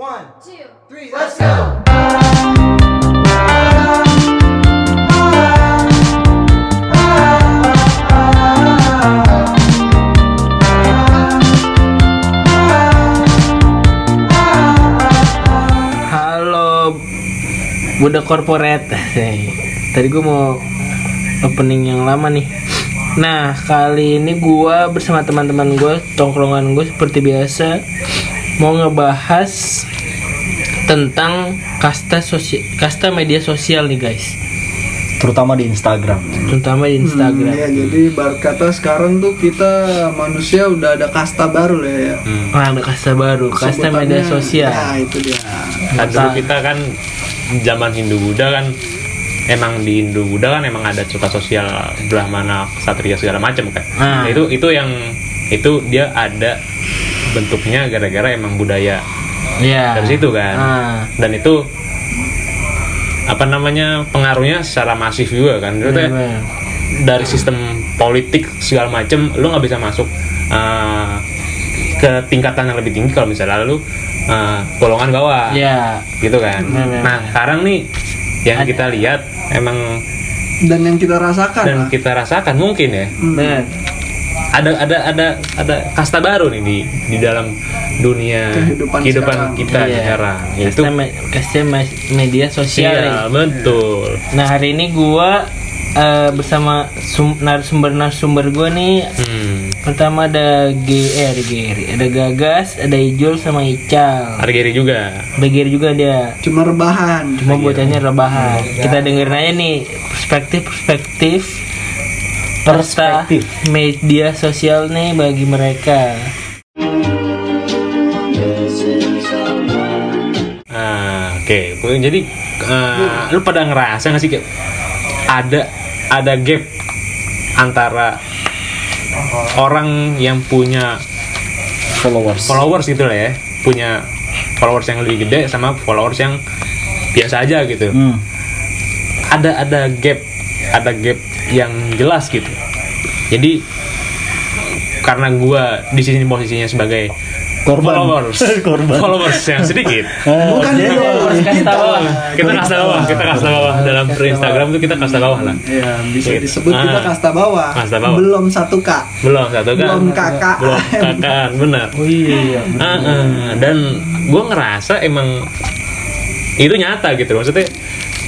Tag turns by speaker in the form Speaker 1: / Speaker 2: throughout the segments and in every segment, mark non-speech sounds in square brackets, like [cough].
Speaker 1: One,
Speaker 2: two,
Speaker 1: three, let's go!
Speaker 3: Halo Budak korporat. Tadi gue mau opening yang lama nih. Nah kali ini gue bersama teman-teman gue Tongkrongan gue seperti biasa Mau ngebahas Tentang kasta sosial kasta media sosial nih guys
Speaker 4: terutama di Instagram.
Speaker 3: Terutama di Instagram
Speaker 5: Ya, jadi bar kata sekarang tuh kita manusia udah ada kasta baru lah ya.
Speaker 3: Nah, ada kasta baru Kasta media sosial
Speaker 5: Ya, itu dia.
Speaker 6: Kan dulu kita kan zaman Hindu Buddha kan emang di Hindu Buddha kan emang ada suka sosial belah mana satria segala macam kan.
Speaker 3: Ah.
Speaker 6: Nah, itu itu yang itu dia ada bentuknya gara-gara emang budaya
Speaker 3: Iya
Speaker 6: dari situ kan.
Speaker 3: Ah.
Speaker 6: Dan itu apa namanya pengaruhnya secara masif juga kan. Itu teh
Speaker 3: Bener.
Speaker 6: dari sistem politik segala macam lu nggak bisa masuk uh, ke tingkatan yang lebih tinggi kalau misalnya lu uh, golongan bawah
Speaker 3: Iya
Speaker 6: gitu kan.
Speaker 3: Benar.
Speaker 6: Nah sekarang nih yang kita lihat emang
Speaker 5: Dan yang kita rasakan
Speaker 6: dan
Speaker 5: lah.
Speaker 6: kita rasakan mungkin ya
Speaker 3: Bener
Speaker 6: ada ada ada ada kasta baru nih di di dalam dunia
Speaker 5: Kehidupan sekarang.
Speaker 6: kita
Speaker 3: Iya.
Speaker 6: sekarang yaitu
Speaker 3: Kasta, me- kasta me- media sosial
Speaker 6: iya betul
Speaker 3: Nah hari ini gua eh, bersama sum- narasumber-narasumber gua nih
Speaker 6: hmm.
Speaker 3: pertama ada G eh ada Gagas, ada Ijul sama Ical.
Speaker 6: ada Gary juga
Speaker 3: Ada Geri juga dia.
Speaker 5: Cuma rebahan.
Speaker 3: Cuma bocahnya rebahan. Kita dengerin aja nih perspektif-perspektif
Speaker 4: Perspektif.
Speaker 3: Serta media sosial nih bagi mereka.
Speaker 6: Ah, oke. Jadi eh, lu pada ngerasa nggak sih kayak ada ada gap antara orang yang punya
Speaker 4: Followers.
Speaker 6: followers gitu lah ya, punya followers yang lebih gede sama followers yang biasa aja gitu.
Speaker 4: Hmm.
Speaker 6: Ada ada gap, ada gap yang jelas gitu. Jadi karena gua di sini posisinya sebagai
Speaker 4: Korban.
Speaker 6: followers, [laughs]
Speaker 4: Korban.
Speaker 6: followers yang sedikit.
Speaker 5: Bukan
Speaker 4: Oke.
Speaker 5: followers
Speaker 3: Kasta
Speaker 5: kita.
Speaker 3: bawah.
Speaker 6: kita kasta bawah kita kasta bawah dalam Instagram tuh kita kasta bawah lah
Speaker 5: Ya, bisa
Speaker 6: Gitu.
Speaker 5: disebut kita
Speaker 6: Ah.
Speaker 5: kasta bawah.
Speaker 6: Kasta bawah.
Speaker 5: Belum satu K.
Speaker 6: belum satu kan
Speaker 5: Belum kakak.
Speaker 6: belum kakak [laughs] benar
Speaker 3: Oh iya.
Speaker 6: Ah, ah. dan gue ngerasa emang itu nyata gitu maksudnya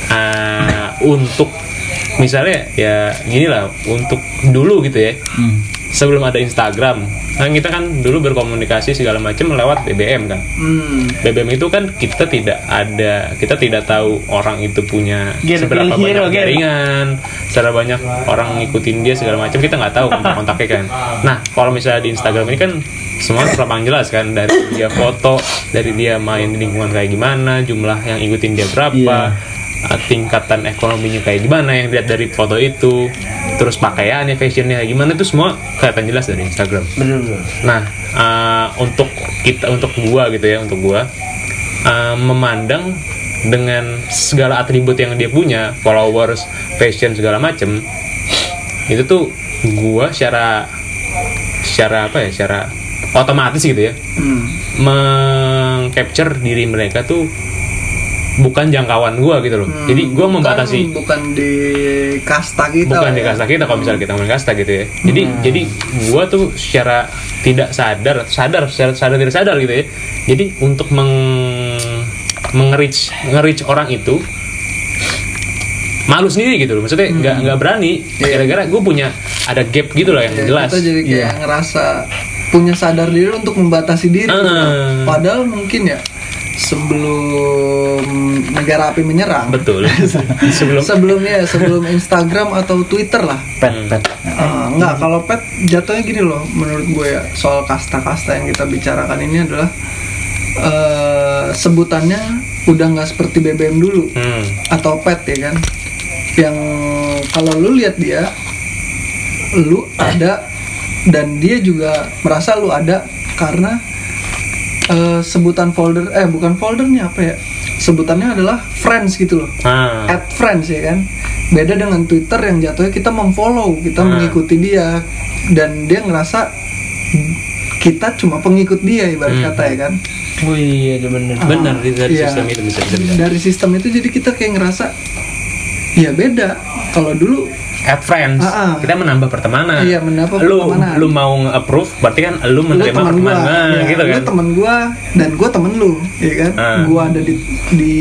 Speaker 6: ah, untuk misalnya ya gini lah untuk dulu gitu ya.
Speaker 4: Hmm.
Speaker 6: sebelum ada Instagram. Kan kita kan dulu berkomunikasi segala macam lewat BBM kan.
Speaker 5: Hmm.
Speaker 6: BBM itu kan kita tidak ada kita tidak tahu orang itu punya
Speaker 3: Ger,
Speaker 6: seberapa banyak jaringan secara banyak orang ngikutin dia segala macam kita nggak tahu kontak-kontaknya kan. Nah kalau misalnya di Instagram ini kan semua terlampang jelas kan. Dari dia foto dari dia main di lingkungan kayak gimana jumlah yang ngikutin dia berapa uh, tingkatan ekonominya kayak gimana yang dilihat dari foto itu terus pakaiannya fashionnya kayak gimana itu semua kelihatan jelas dari Instagram
Speaker 3: Bener bener.
Speaker 6: Nah, uh, untuk kita, untuk gua gitu ya, untuk gua uh, memandang dengan segala atribut yang dia punya, followers, fashion segala macem, itu tuh gua secara secara apa ya, secara otomatis gitu ya,
Speaker 5: Hmm.
Speaker 6: mengcapture diri mereka tuh bukan jangkauan gua gitu loh. Jadi gua
Speaker 5: Bukan-
Speaker 6: membatasi
Speaker 5: bukan di kasta kita.
Speaker 6: bukan
Speaker 5: lah
Speaker 6: di
Speaker 5: ya.
Speaker 6: kasta kita kalau misalnya kita ngomongin kasta gitu ya jadi jadi gua tuh secara tidak sadar sadar secara sadar tidak sadar gitu ya jadi untuk meng mengerich ngerich orang itu malu sendiri gitu loh maksudnya nggak nggak berani gara-gara gue punya ada gap gitu loh yang
Speaker 5: Ya,
Speaker 6: jelas
Speaker 5: Kita jadi kayak ngerasa punya sadar diri untuk membatasi diri.
Speaker 6: Ah.
Speaker 5: Padahal mungkin ya sebelum negara api menyerang.
Speaker 6: betul [laughs] sebelum
Speaker 5: Sebelumnya sebelum Instagram atau Twitter lah.
Speaker 4: Pet, pet.
Speaker 5: Enggak, kalau pet jatuhnya gini loh menurut gue ya soal kasta-kasta yang kita bicarakan ini adalah eh, sebutannya udah nggak seperti BBM dulu
Speaker 6: hmm,
Speaker 5: atau pet ya kan yang kalau lu lihat dia lu ada dan dia juga merasa lu ada karena eh, sebutan folder eh bukan foldernya apa ya sebutannya adalah friends gitu loh
Speaker 6: ah,
Speaker 5: add friends ya kan beda dengan Twitter yang jatuhnya kita memfollow kita
Speaker 6: Hmm.
Speaker 5: mengikuti dia dan dia ngerasa kita cuma pengikut dia ibarat
Speaker 6: Hmm.
Speaker 5: kata ya kan
Speaker 3: Oh iya, ada bener.
Speaker 6: benar di dari
Speaker 5: Iya.
Speaker 6: sistem itu bisa bisa bisa
Speaker 5: dari sistem itu jadi kita kayak ngerasa ya beda kalau dulu
Speaker 6: add friends
Speaker 5: Ah, ah.
Speaker 6: kita menambah pertemanan
Speaker 5: Iya, menambah
Speaker 6: lu
Speaker 5: pertemanan.
Speaker 6: lu mau nge-approve berarti kan lu
Speaker 5: lu
Speaker 6: menerima
Speaker 5: teman gua
Speaker 6: pertemanan
Speaker 5: ya,
Speaker 6: gitu
Speaker 5: lu
Speaker 6: kan
Speaker 5: teman gua dan gua temen lu ya kan
Speaker 6: Ah.
Speaker 5: gua ada di di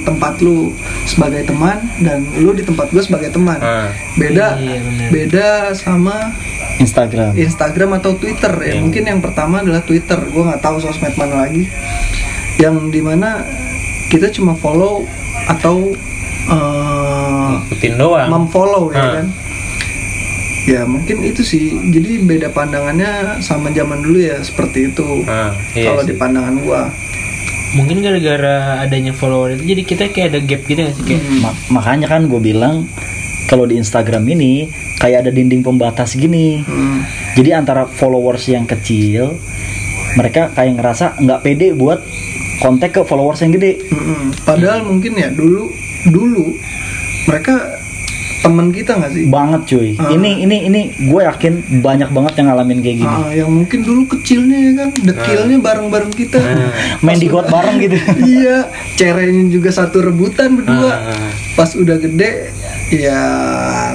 Speaker 5: tempat lu sebagai teman dan lu di tempat gua sebagai teman
Speaker 6: Ah.
Speaker 5: beda
Speaker 3: Iya,
Speaker 5: beda sama
Speaker 4: Instagram.
Speaker 5: Instagram atau Twitter ya
Speaker 6: Iya.
Speaker 5: mungkin yang pertama adalah Twitter gue nggak tahu sosmed mana lagi yang di mana kita cuma follow atau
Speaker 6: ngikutin doang
Speaker 5: memfollow ya
Speaker 6: Ah.
Speaker 5: kan ya mungkin itu sih jadi beda pandangannya sama zaman dulu ya seperti itu
Speaker 6: Ah, iya
Speaker 5: kalau di pandangan gua
Speaker 3: Mungkin gara-gara adanya follower itu jadi kita kayak ada gap gitu sih kayak
Speaker 4: Ma- makanya kan gue bilang kalau di Instagram ini kayak ada dinding pembatas gini.
Speaker 5: Hmm.
Speaker 4: Jadi antara followers yang kecil mereka kayak ngerasa nggak pede buat kontak ke followers yang gede.
Speaker 5: Mm-mm. padahal mungkin ya dulu dulu mereka teman kita nggak sih
Speaker 4: Banget cuy.
Speaker 5: Ah.
Speaker 4: Ini ini ini gue yakin banyak banget yang ngalamin kayak gini.
Speaker 5: Ah, yang mungkin dulu kecilnya ya kan dekilnya bareng-bareng kita
Speaker 4: Main di got bareng gitu. [laughs]
Speaker 5: iya cerenya juga satu rebutan berdua
Speaker 6: Ah.
Speaker 5: pas udah gede ya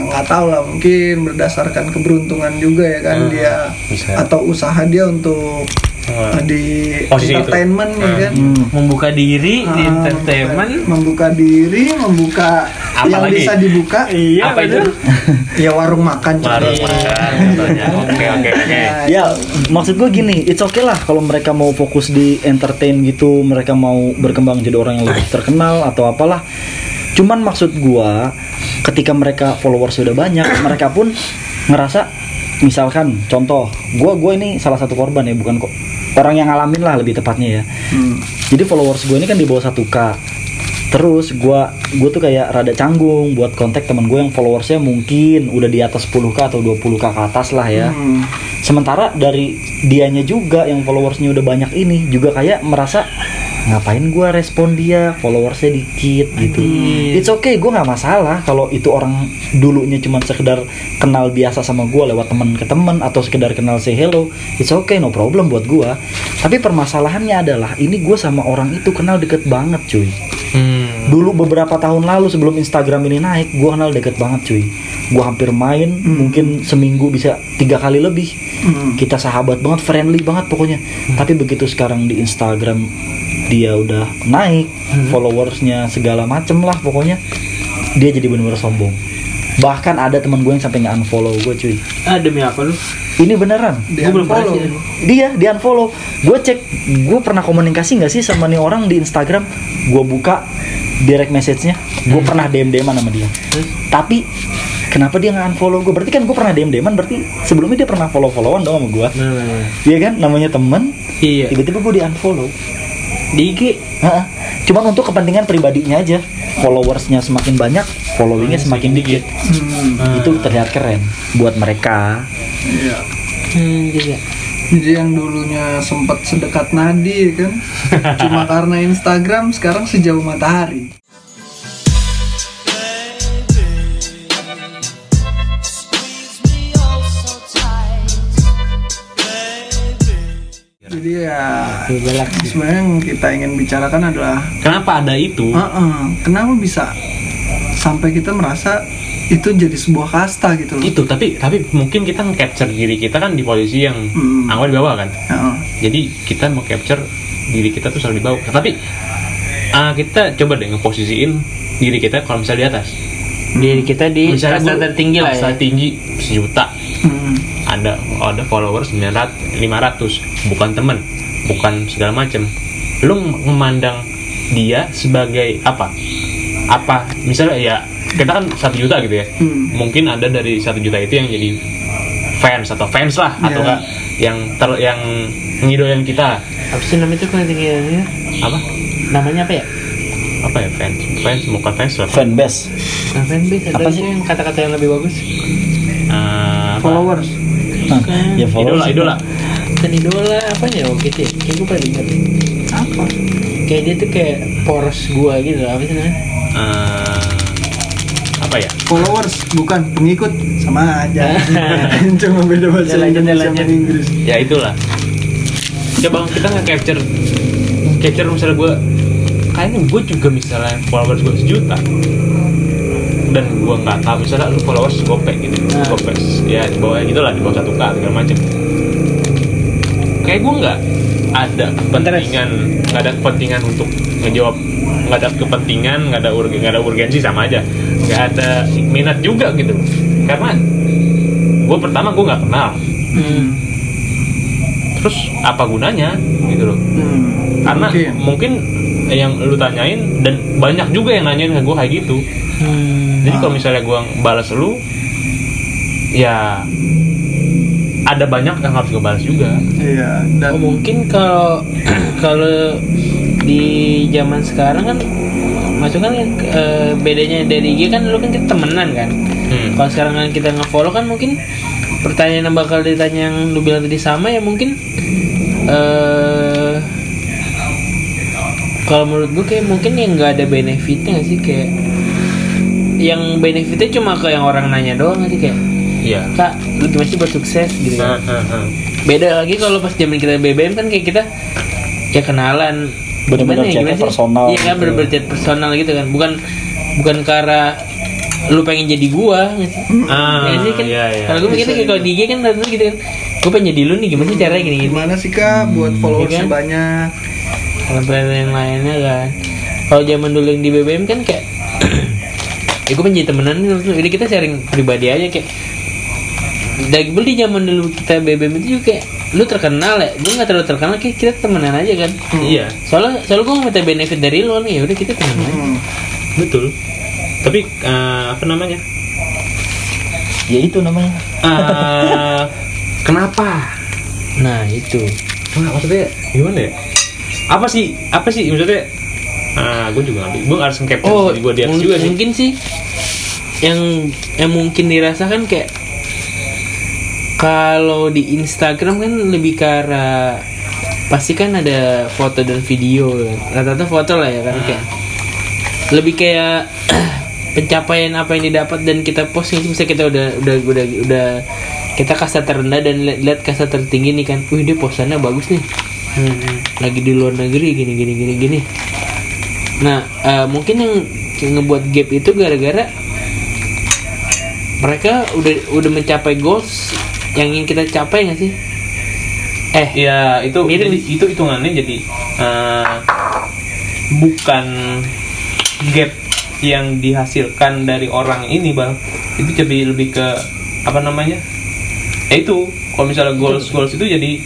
Speaker 5: nggak tahu lah mungkin berdasarkan keberuntungan juga ya kan
Speaker 6: Ah,
Speaker 5: dia
Speaker 6: bisa.
Speaker 5: atau usaha dia untuk Uh, di
Speaker 6: Posisi itu.
Speaker 5: entertainment ya
Speaker 6: Ah.
Speaker 5: kan?
Speaker 3: Membuka diri di
Speaker 5: Ah,
Speaker 3: entertainment.
Speaker 5: membuka diri membuka
Speaker 6: Apa
Speaker 5: yang
Speaker 6: lagi?
Speaker 5: bisa dibuka.
Speaker 3: Iya,
Speaker 6: apa itu? [laughs]
Speaker 5: ya warung makan
Speaker 6: Warung makan [laughs] oke oke oke.
Speaker 5: Nah,
Speaker 4: ya maksud gue gini it's okay lah kalau mereka mau fokus di entertain gitu mereka mau berkembang jadi orang yang lebih terkenal atau apalah. Cuman maksud gue ketika mereka followers sudah banyak mereka pun ngerasa misalkan contoh gue gue ini salah satu korban ya bukan kok orang yang ngalamin lah lebih tepatnya ya
Speaker 5: Hmm.
Speaker 4: jadi followers gue ini kan di bawah 1k terus gue gue tuh kayak rada canggung buat kontak teman gue yang followersnya mungkin udah di atas 10k atau 20k ke atas lah ya
Speaker 5: Hmm.
Speaker 4: Sementara dari dianya juga yang followersnya udah banyak ini juga kayak merasa ngapain gua respon dia? Followersnya dikit gitu. It's okay gue nggak masalah kalau itu orang dulunya cuma sekedar kenal biasa sama gua lewat teman ke teman atau sekedar kenal say hello it's okay no problem buat gua. Tapi permasalahannya adalah ini gue sama orang itu kenal deket banget cuy.
Speaker 6: Hmm.
Speaker 4: Dulu beberapa tahun lalu sebelum Instagram ini naik gue kenal deket banget cuy. Gue hampir main mungkin seminggu bisa tiga kali lebih.
Speaker 5: Hmm.
Speaker 4: kita sahabat banget friendly banget pokoknya. Tapi begitu sekarang di Instagram dia udah naik followersnya segala macem lah pokoknya dia jadi bener-bener sombong bahkan ada teman gue yang sampai nggak unfollow gue cuy.
Speaker 3: Ah demi apa lu?
Speaker 4: ini beneran.
Speaker 5: Dia
Speaker 3: Gua belum sih.
Speaker 4: dia di unfollow. Gue cek gue pernah komunikasi nggak sih sama nih orang di Instagram? Gue buka direct message-nya. Gue pernah dm dman sama dia. Tapi kenapa dia nggak unfollow gue berarti kan gue pernah dm dman berarti sebelumnya dia pernah follow followan dong sama gue
Speaker 3: Nah, nah, nah.
Speaker 4: Iya kan? Namanya temen.
Speaker 3: Iya.
Speaker 4: tiba-tiba gue di unfollow
Speaker 3: Di IG.
Speaker 4: Heeh. cuman untuk kepentingan pribadinya aja followersnya semakin banyak followingnya semakin dikit
Speaker 5: Hmm.
Speaker 4: itu terlihat keren buat mereka
Speaker 5: Iya.
Speaker 3: Hmm, juga.
Speaker 5: Jadi yang dulunya sempat sedekat nadi kan, [laughs] cuma karena Instagram sekarang sejauh matahari. Ya sebenarnya yang kita ingin bicarakan adalah,
Speaker 6: kenapa ada itu
Speaker 5: "Uh-uh, kenapa bisa sampai kita merasa itu jadi sebuah kasta gitu loh?
Speaker 6: itu tapi tapi mungkin kita nge-capture diri kita kan di posisi yang
Speaker 5: Hmm.
Speaker 6: anggap di bawah kan
Speaker 5: Heeh.
Speaker 6: jadi kita mau capture diri kita tuh selalu di bawah tapi ah, kita coba deh ngeposisiin diri kita kalau misalnya di atas
Speaker 3: Diri kita di
Speaker 6: misalnya
Speaker 3: kasta tertinggi lah ya.
Speaker 6: kasta tinggi sejuta
Speaker 5: Hmm.
Speaker 6: Ada ada followers 900 500 bukan temen bukan segala macem lu memandang dia sebagai apa apa misalnya ya kita kan satu juta gitu ya
Speaker 5: Hmm.
Speaker 6: mungkin ada dari satu juta itu yang jadi fans atau fans lah atau
Speaker 5: Iya.
Speaker 6: enggak yang ter yang ngidolain kita
Speaker 3: Apa sih namanya itu kalau tingginya?
Speaker 6: apa
Speaker 3: Namanya apa ya?
Speaker 6: apa ya fans fans bukan fans lah
Speaker 4: fanbase
Speaker 3: Nah, fanbase ada
Speaker 4: Apa sih?
Speaker 3: yang kata-kata yang lebih bagus.
Speaker 6: Apa?
Speaker 5: Followers.
Speaker 4: Ya
Speaker 6: idola
Speaker 4: followers
Speaker 6: idola
Speaker 3: Bukan idola apa ya waktu itu ya? Kayak gue pernah denger.
Speaker 5: Apa?
Speaker 3: Kayak dia tuh kayak poros gua gitu apa sih namanya?
Speaker 6: Eh, apa ya
Speaker 5: Followers bukan pengikut sama aja. [laughs] Cuma beda bahasa Indonesia
Speaker 3: lanjut.
Speaker 5: sama Inggris.
Speaker 6: ya itulah coba kita nggak capture capture misalnya gue kayaknya gue juga misalnya followers gue sejuta dan gue nggak tahu misalnya lu followers gopek gitu
Speaker 3: Nah.
Speaker 6: gopek ya di bawah gitu lah di bawah satu k segala macam kayak gue nggak ada kepentingan nggak ada kepentingan untuk ngejawab nggak ada kepentingan nggak ada urgen nggak ada urgensi sama aja nggak ada minat juga gitu karena gue pertama gue nggak kenal
Speaker 3: Hmm.
Speaker 6: terus apa gunanya gitu loh
Speaker 5: Hmm.
Speaker 6: karena
Speaker 5: Mungkin.
Speaker 6: mungkin yang lu tanyain dan banyak juga yang nanyain ke gue kayak gitu
Speaker 3: Hmm.
Speaker 6: jadi kalau misalnya gue balas lu ya ada banyak yang harus gue balas juga
Speaker 5: Iya, dan
Speaker 3: Oh, mungkin kalau [clears throat] kalau di zaman sekarang kan masuk kan eh, bedanya dari IG kan lu kan kita temenan kan.
Speaker 6: Hmm.
Speaker 3: Kalau sekarang kan kita nge-follow kan mungkin pertanyaan yang bakal ditanya yang lu bilang tadi sama ya mungkin eh kalau menurut gue kayak mungkin yang nggak ada benefitnya sih kayak yang benefitnya cuma ke yang orang nanya doang sih kayak
Speaker 6: iya.
Speaker 3: Kak lu gimana sih buat sukses gitu kan
Speaker 6: nah.
Speaker 3: beda lagi kalau pas zaman kita BBM kan kayak kita ya kenalan.
Speaker 4: Bener-bener
Speaker 3: ya, gimana
Speaker 4: personal
Speaker 3: iya kan
Speaker 4: gitu.
Speaker 3: bener-bener chat personal gitu kan. Bukan bukan karena lu pengen jadi gua nggak sih?
Speaker 6: Ah,
Speaker 3: Ya sih kan?
Speaker 6: iya, iya.
Speaker 3: kalau gue mikirnya kayak kalau di IG kan rata-rata gitu kan. Gue pengen jadi lu nih gimana sih caranya gini gini
Speaker 5: gimana sih kak buat followersnya
Speaker 3: Iya kan?
Speaker 5: banyak?
Speaker 3: Kalau brand yang lainnya kan. Kalau zaman dulu yang di BBM kan kayak [clears throat] ya gue pengen jadi temenan terus jadi kita sharing pribadi aja kayak dari beli zaman dulu kita BBM itu juga kayak lu terkenal ya gue nggak terlalu terkenal kayak kita temenan aja kan.
Speaker 6: Iya.
Speaker 3: Soalnya soalnya gue minta benefit dari lo nih ya udah kita temenan aja.
Speaker 5: Hmm.
Speaker 6: betul. Tapi eh, apa namanya?
Speaker 4: Ya itu namanya.
Speaker 6: Eh, [laughs] kenapa?
Speaker 3: Nah itu.
Speaker 6: Wah, maksudnya gimana ya apa sih? Apa sih? Maksudnya ah gue juga gue harus capture
Speaker 3: oh
Speaker 6: gue di atas juga sih.
Speaker 3: mungkin sih yang yang mungkin dirasakan kayak kalau di Instagram kan lebih ke arah pasti kan ada foto dan video rata-rata foto lah ya kan kayak lebih kayak [clears throat] pencapaian apa yang didapat dan kita post gitu. Misalnya kita udah udah udah udah kita kasta terendah dan li- lihat kasta tertinggi nih kan wih dia posannya bagus nih Hmm, lagi di luar negeri gini gini gini gini. Nah, eh, mungkin yang ngebuat gap itu gara-gara mereka udah udah mencapai goals yang ingin kita capai nggak sih? Eh,
Speaker 6: ya itu
Speaker 3: Mirip.
Speaker 6: jadi itu hitungannya jadi eh, bukan gap yang dihasilkan dari orang ini bang. Itu jadi lebih ke apa namanya? Ya itu kalau misalnya goals goals itu jadi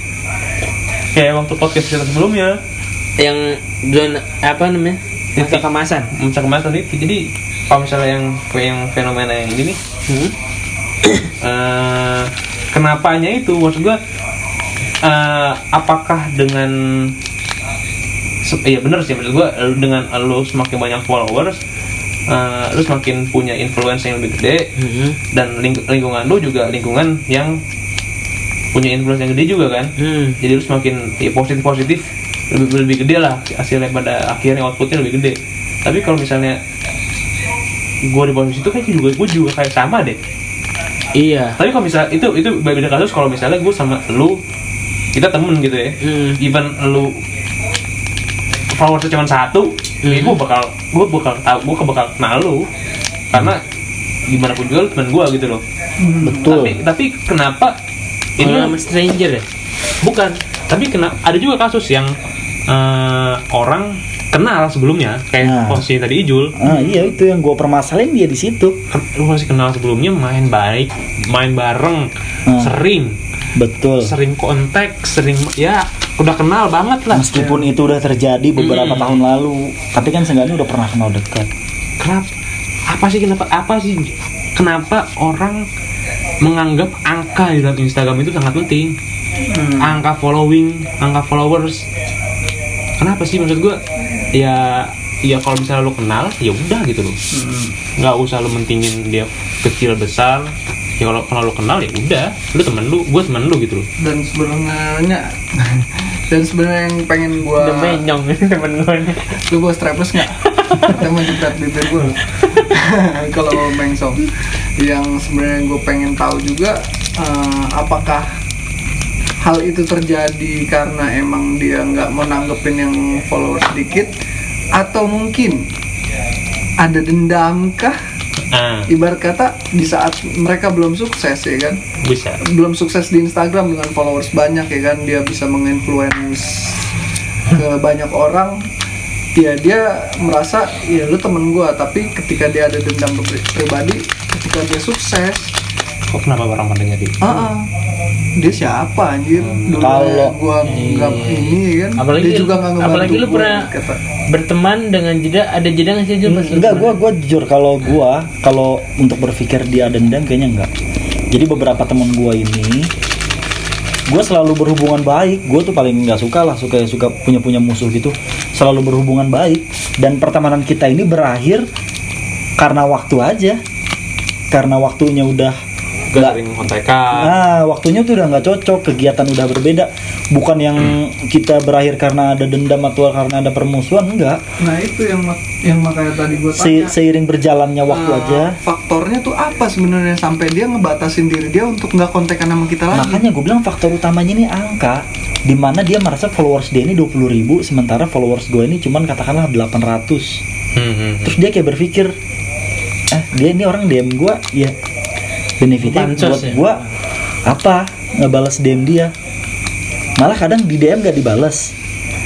Speaker 6: kayak waktu podcast kita sebelumnya
Speaker 3: yang zona apa namanya? Masa kemasan.
Speaker 6: masa kemasan itu jadi kalau misalnya yang yang fenomena yang ini nih
Speaker 3: Hmm? [coughs]
Speaker 6: eh kenapanya itu maksud gua eh, apakah dengan iya bener sih maksud gua dengan lo semakin banyak followers eh, lo semakin punya influence yang lebih gede
Speaker 3: Hmm.
Speaker 6: dan ling- lingkungan lo juga lingkungan yang punya influence yang gede juga kan
Speaker 3: Hmm.
Speaker 6: jadi lu semakin ya, positif positif lebih lebih gede lah hasilnya pada akhirnya outputnya lebih gede tapi kalau misalnya gue di posisi itu kayak juga gue juga kayak sama deh
Speaker 3: Iya.
Speaker 6: tapi kalau misalnya itu itu beda kasus kalau misalnya gue sama lu kita temen gitu ya
Speaker 3: Hmm.
Speaker 6: even lu followersnya cuma satu ya
Speaker 3: Mhm.
Speaker 6: gue bakal gue bakal tahu gue bakal kenal lu karena gimana pun juga lu temen gue gitu loh
Speaker 4: betul
Speaker 6: tapi tapi kenapa ini
Speaker 3: sama stranger ya?
Speaker 6: Bukan, tapi kena ada juga kasus yang eh, orang kenal sebelumnya kayak
Speaker 4: Nah.
Speaker 6: posisi tadi Ijul
Speaker 4: ah iya itu yang gue permasalahin dia di situ
Speaker 6: Ken- lu masih kenal sebelumnya main baik main bareng
Speaker 4: Hmm.
Speaker 6: sering
Speaker 4: betul
Speaker 6: sering kontak sering ya udah kenal banget lah
Speaker 4: meskipun itu udah terjadi beberapa
Speaker 6: Hmm.
Speaker 4: tahun lalu tapi kan seenggaknya udah pernah kenal dekat
Speaker 6: kenapa apa sih kenapa apa sih kenapa orang menganggap angka di dalam Instagram itu sangat penting. Angka following angka followers. Kenapa sih? Maksud gue ya ya kalau misalnya lu kenal ya udah gitu loh. Nggak usah lu mentingin dia kecil besar. Ya kalau kalau lu kenal ya udah. Lu temen lu gue temen lu gitu loh.
Speaker 5: Dan sebenarnya [laughs] dan sebenarnya yang pengen gua
Speaker 3: Udah menyong temen gue nih.
Speaker 5: lu bawa strapless nggak? [laughs] Kita [laughs] mau jepret bibir gue. Kalau mengsong, yang sebenarnya gue pengen tahu juga eh, apakah hal itu terjadi karena emang dia nggak mau nanggepin yang followers sedikit? Atau mungkin ada dendam kah?
Speaker 6: Ah.
Speaker 5: Ibarat kata di saat mereka belum sukses ya kan?
Speaker 6: Bisa.
Speaker 5: Belum sukses di Instagram dengan followers banyak ya kan? Dia bisa menginfluence ke banyak orang. Ya dia merasa ya lu temen gua. Tapi ketika dia ada dendam pri- pribadi ketika dia sukses
Speaker 6: kok kenapa orang pada nyari
Speaker 5: ah ah, dia siapa anjir? Dulu
Speaker 4: Kalau-
Speaker 5: gua nggak ini ya kan?
Speaker 3: Apalagi-
Speaker 5: dia juga nggak ngebantu
Speaker 3: apalagi lu pernah-
Speaker 5: kata.
Speaker 3: berteman dengan jeda ada jeda nggak sih lu
Speaker 4: enggak gua gua jujur kalau gua kalau untuk berpikir dia dendam kayaknya enggak jadi beberapa teman gua ini gua selalu berhubungan baik. Gue tuh paling nggak suka lah suka suka punya punya musuh gitu. Selalu berhubungan baik. Dan pertemanan kita ini berakhir karena waktu aja. Karena waktunya udah
Speaker 6: gak
Speaker 4: nggak.
Speaker 6: sering kontekan
Speaker 4: Nah, waktunya tuh udah nggak cocok, kegiatan udah berbeda. Bukan yang kita berakhir karena ada dendam atau karena ada permusuhan, enggak.
Speaker 5: nah itu yang mak- yang makanya tadi gua
Speaker 4: Se-
Speaker 5: tanya.
Speaker 4: seiring berjalannya waktu
Speaker 5: Ah,
Speaker 4: aja.
Speaker 5: faktornya tuh apa sebenarnya sampai dia ngebatasin diri dia untuk nggak kontekan sama kita lagi?
Speaker 4: Makanya gue bilang faktor utamanya ini angka. Di mana dia merasa followers dia ini 20.000 ribu sementara followers gue ini cuman katakanlah 800
Speaker 6: Hmm, hmm, hmm.
Speaker 4: terus dia kayak berpikir eh dia ini orang DM gue ya benefitnya
Speaker 3: Bansos
Speaker 4: buat
Speaker 3: ya?
Speaker 4: gue apa? Ngebales DM dia. Malah kadang di DM gak dibales.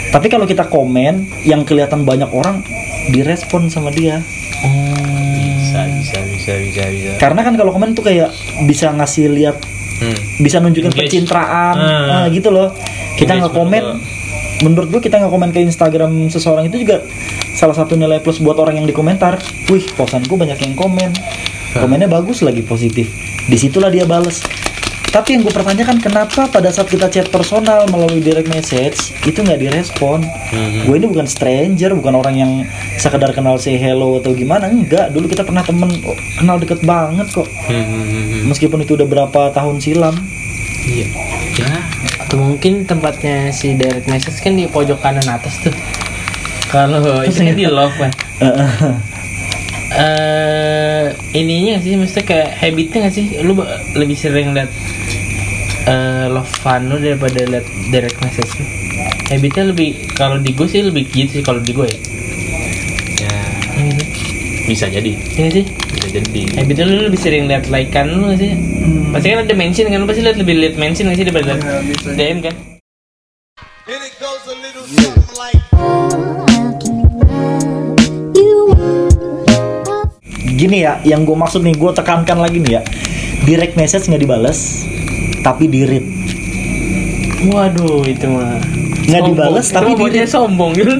Speaker 4: Tapi kalau kita komen yang kelihatan banyak orang direspon sama dia.
Speaker 6: Bisa bisa bisa bisa bisa.
Speaker 4: Karena kan kalau komen tuh kayak bisa ngasih lihat
Speaker 6: Hmm.
Speaker 4: bisa nunjukin
Speaker 6: Engage.
Speaker 4: pencitraan
Speaker 6: Ah.
Speaker 4: nah, gitu loh. Kita nggak komen menurut gua kita nggak komen ke Instagram seseorang itu juga salah satu nilai plus buat orang yang di komentar wih posanku banyak yang komen komennya bagus lagi positif. Di situlah dia bales. Tapi yang gue pertanyakan kenapa pada saat kita chat personal melalui direct message itu nggak direspon?
Speaker 6: Mhm.
Speaker 4: gue ini bukan stranger bukan orang yang sekedar kenal say hello atau gimana. Enggak dulu kita pernah temen oh, kenal deket banget kok.
Speaker 6: Hmm, hmm, hmm, hmm.
Speaker 4: meskipun itu udah berapa tahun silam.
Speaker 6: Iya. Ya
Speaker 3: Atau mungkin tempatnya si direct message kan di pojok kanan atas tuh. Kalau [laughs] itu kan di love kan eh ininya sih? Maksudnya kayak habitnya nggak sih? Lu lebih sering liat eh love fun lu daripada liat direct message lu? Habitnya lebih kalau di gue sih lebih gitu sih kalau di gue ya.
Speaker 6: Ya.
Speaker 3: Ini sih?
Speaker 6: Bisa jadi.
Speaker 3: Ini sih?
Speaker 6: Bisa jadi.
Speaker 3: Habitnya lu lebih sering liat likean lu nggak sih? Pasti kan ada mention kan? Lu pasti liat lebih liat mention nggak sih daripada
Speaker 5: Ya.
Speaker 3: DM kan
Speaker 4: gini ya yang gue maksud nih gue tekankan lagi nih ya. Direct message nggak dibales tapi di read
Speaker 3: waduh itu mah
Speaker 4: Nggak dibales,
Speaker 3: Itu
Speaker 4: tapi di-
Speaker 3: sombong gitu.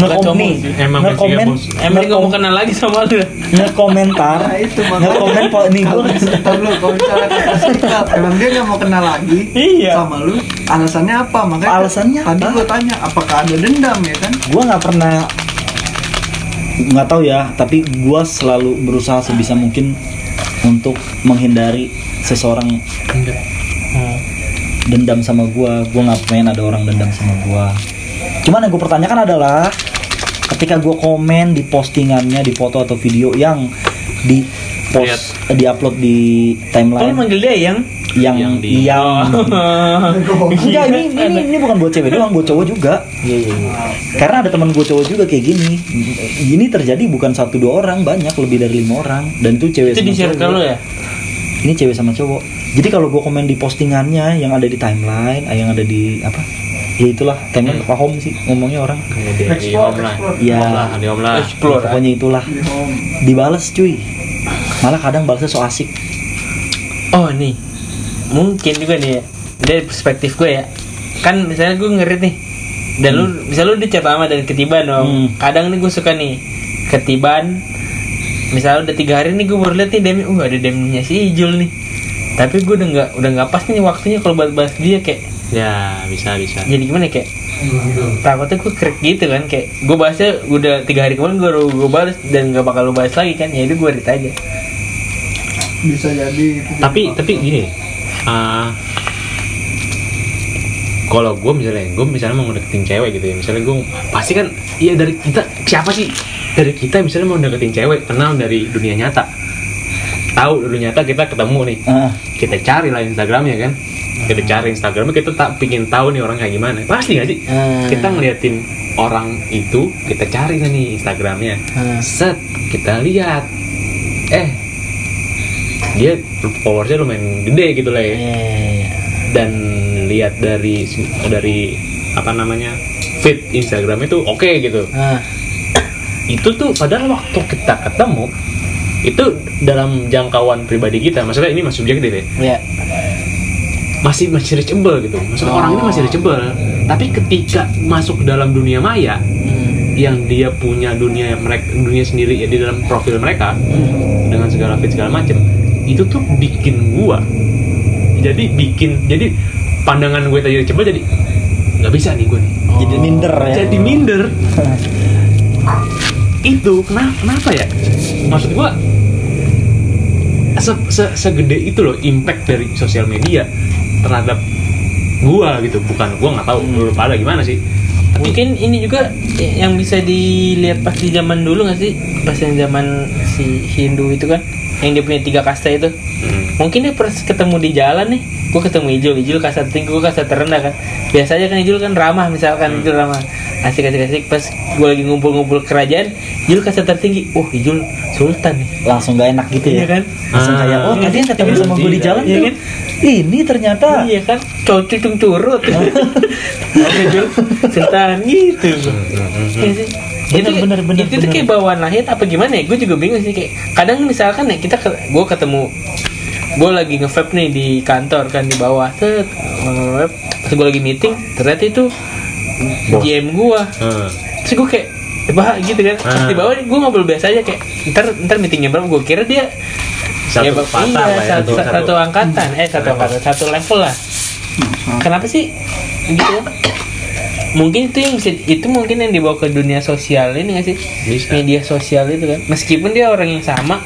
Speaker 4: Ngekom
Speaker 3: sombong
Speaker 4: nih
Speaker 3: sih.
Speaker 6: Emang
Speaker 4: ngekomen.
Speaker 3: Emang dia gak mau kenal lagi sama lu.
Speaker 4: Ngekomentar. [laughs]
Speaker 5: Nah, makanya.
Speaker 4: ngekomen po nih
Speaker 5: kalau
Speaker 4: gue
Speaker 5: Ntar lu kalau misalnya sikap emang dia nggak mau kenal lagi
Speaker 3: Iya.
Speaker 5: sama lu alasannya apa? Makanya
Speaker 4: Alasannya
Speaker 5: tadi gue tanya apakah ada dendam ya kan?
Speaker 4: Gue nggak pernah nggak tahu ya tapi gue selalu berusaha sebisa mungkin untuk menghindari seseorang dendam sama gue gue nggak pengen ada orang dendam sama gue cuman yang gue pertanyakan adalah ketika gue komen di postingannya di foto atau video yang di post di upload di
Speaker 3: Kalau
Speaker 4: timeline
Speaker 3: manggil dia yang
Speaker 4: yang
Speaker 6: Yang di-
Speaker 4: yang [laughs] enggak ini ini ini bukan buat cewek doang buat cowok juga.
Speaker 3: Iya iya iya.
Speaker 4: karena ada teman gue cowok juga kayak gini. Gini terjadi bukan satu dua orang banyak lebih dari lima orang. Dan itu cewek
Speaker 3: Itu
Speaker 4: sama
Speaker 3: di circle lu ya?
Speaker 4: ini cewek sama cowok. Jadi kalau gue komen di postingannya yang ada di timeline ah, yang ada di apa? Ya itulah timeline apa home sih ngomongnya orang.
Speaker 6: Kemudian di
Speaker 5: Explore,
Speaker 6: home lah.
Speaker 4: Iya.
Speaker 6: Lah di home lah.
Speaker 3: Explore.
Speaker 4: pokoknya itulah.
Speaker 5: Di
Speaker 4: dibales cuy. Malah kadang balasnya so asik.
Speaker 3: Oh nih Mungkin juga nih ya Dari perspektif gue ya. Kan misalnya gue ngerit nih Dan lu Misalnya lu di chat lama dan ketiban dong.
Speaker 4: Hmm.
Speaker 3: Kadang nih gue suka nih Ketiban Misalnya udah tiga hari nih gue baru liat nih DM Uh ada DM-nya si Ijul nih. Tapi gue udah nggak udah nggak pas nih waktunya kalau buat bahas dia kayak
Speaker 6: ya bisa bisa.
Speaker 3: jadi gimana ya, kayak takutnya gue krik gitu kan kayak gue bahasnya udah tiga hari kemarin gue gue balas dan gak bakal lu bahas lagi kan ya itu gue read aja.
Speaker 5: Bisa jadi
Speaker 6: tapi tapi gini ah, kalau gue misalnya gue misalnya mau deketin cewek gitu ya misalnya gue pasti kan iya dari kita siapa sih? Dari kita misalnya mau deketin cewek kenal dari dunia nyata. Tahu dunia nyata kita ketemu nih.
Speaker 4: Ah,
Speaker 6: kita cari lah instagramnya kan. Kita cari Instagramnya kita tak pingin tahu nih orang kayak gimana. Pasti gak sih?
Speaker 3: Hmm.
Speaker 6: kita ngeliatin orang itu kita cari nih Instagramnya.
Speaker 3: Hmm.
Speaker 6: set kita lihat. Eh dia followersnya lumayan gede gitu lah ya.
Speaker 3: Iya.
Speaker 6: dan lihat dari dari apa namanya feed Instagram itu oke gitu.
Speaker 3: Ah,
Speaker 6: itu tuh padahal waktu kita ketemu itu dalam jangkauan pribadi kita maksudnya ini masih subjektif ya.
Speaker 3: Ya.
Speaker 6: masih masih reachable gitu. Maksudnya orang ini masih reachable. Tapi ketika masuk ke dalam dunia maya
Speaker 3: Hmm.
Speaker 6: yang dia punya dunia mereka dunia sendiri ya di dalam profil mereka dengan segala feed segala macem itu tuh bikin gua. Jadi bikin jadi pandangan gue tadi reachable jadi nggak bisa nih gue nih.
Speaker 4: Jadi minder ya.
Speaker 6: jadi minder. [laughs] Itu kenapa kenapa ya? Maksud gua se, se- segede itu loh impact dari sosial media terhadap gua gitu. Bukan gua nggak tahu lu pada gimana sih. Tapi
Speaker 3: Mungkin ini juga yang bisa dilihat pas di zaman dulu nggak sih? Pas yang zaman si Hindu itu kan, yang dia punya tiga kasta itu.
Speaker 6: hmm,
Speaker 3: Mungkin dia pernah ketemu di jalan nih. Gue ketemu Ijul, Ijul kasta tinggi, gue kasta terendah kan. Biasanya kan Ijul kan ramah misalkan Ijul ramah. Asik asik asik pas gue lagi ngumpul-ngumpul kerajaan, Ijul kasta tertinggi. Oh Ijul sultan nih.
Speaker 4: Langsung gak enak gitu ya.
Speaker 3: Iya kan?
Speaker 4: Langsung
Speaker 6: Ah.
Speaker 4: kayak oh
Speaker 3: Iya
Speaker 4: tadi
Speaker 3: kan?
Speaker 4: yang ketemu
Speaker 3: Iya
Speaker 4: sama gue di jalan
Speaker 3: Iya
Speaker 4: tuh.
Speaker 3: kan?
Speaker 4: Ini ternyata
Speaker 3: Iya kan, cowok cucung curut. [laughs] Oke Jul, sultan gitu. Iya sih.
Speaker 4: Bener,
Speaker 3: itu,
Speaker 4: bener, bener,
Speaker 3: itu tuh
Speaker 4: bener.
Speaker 3: kayak bawaan lahir apa gimana ya? Gue juga bingung sih kayak kadang misalkan ya kita ke, gue ketemu gue lagi nge nih di kantor kan di bawah set nge-vape. pas gue lagi meeting ternyata itu GM gue
Speaker 6: hmm.
Speaker 3: terus gue kayak eh, bah gitu kan di bawah gue ngobrol biasa aja kayak ntar ntar meetingnya berapa gue kira dia
Speaker 6: satu
Speaker 3: ya, iya,
Speaker 6: lah ya
Speaker 3: satu, satu, angkatan eh satu
Speaker 6: level.
Speaker 3: angkatan satu level lah kenapa sih gitu kan mungkin itu yang bisa itu mungkin yang dibawa ke dunia sosial ini gak sih?
Speaker 6: Bisa.
Speaker 3: media sosial itu kan. Meskipun dia orang yang sama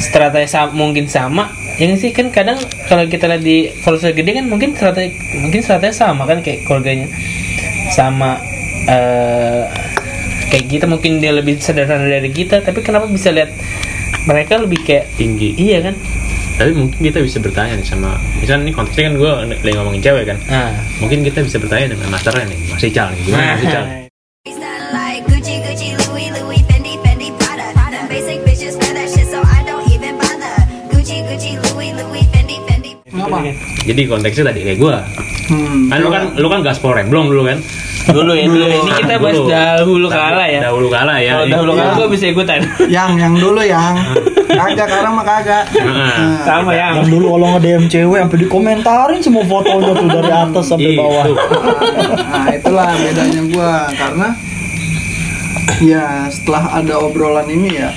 Speaker 3: stratanya sama, mungkin sama ya nggak sih? Kan kadang kalau kita lihat di follower gede kan mungkin strata mungkin stratanya sama kan kayak keluarganya. Sama eh kayak kita mungkin dia lebih sederhana dari kita tapi kenapa bisa lihat mereka lebih kayak
Speaker 6: tinggi.
Speaker 3: Iya kan
Speaker 6: tapi mungkin kita bisa bertanya nih sama misalnya nih konteksnya kan gue lagi ngomongin cewek kan.
Speaker 3: Nah
Speaker 6: mungkin kita bisa bertanya dengan masternya nih Mas Ical nih. Gimana Mas Ical? [laughs] Jadi konteksnya tadi kayak gue
Speaker 5: Hmm.
Speaker 6: kan lu kan lu kan gaspol remblong dulu kan
Speaker 3: dulu ya dulu ini kita bahas
Speaker 6: Dulu.
Speaker 3: dahulu kala ya
Speaker 6: dahulu kala ya
Speaker 3: kalau dahulu kala
Speaker 5: Iya.
Speaker 3: gue bisa ikutan
Speaker 5: Yang yang dulu yang [laughs] kagak sekarang mah kagak.
Speaker 6: Heeh.
Speaker 5: Nah,
Speaker 3: sama ya
Speaker 4: yang dulu kalau nge-DM cewek sampai dikomentarin semua fotonya tuh dari atas sampai
Speaker 6: Itu.
Speaker 4: bawah.
Speaker 5: Nah, itulah bedanya gua karena ya setelah ada obrolan ini ya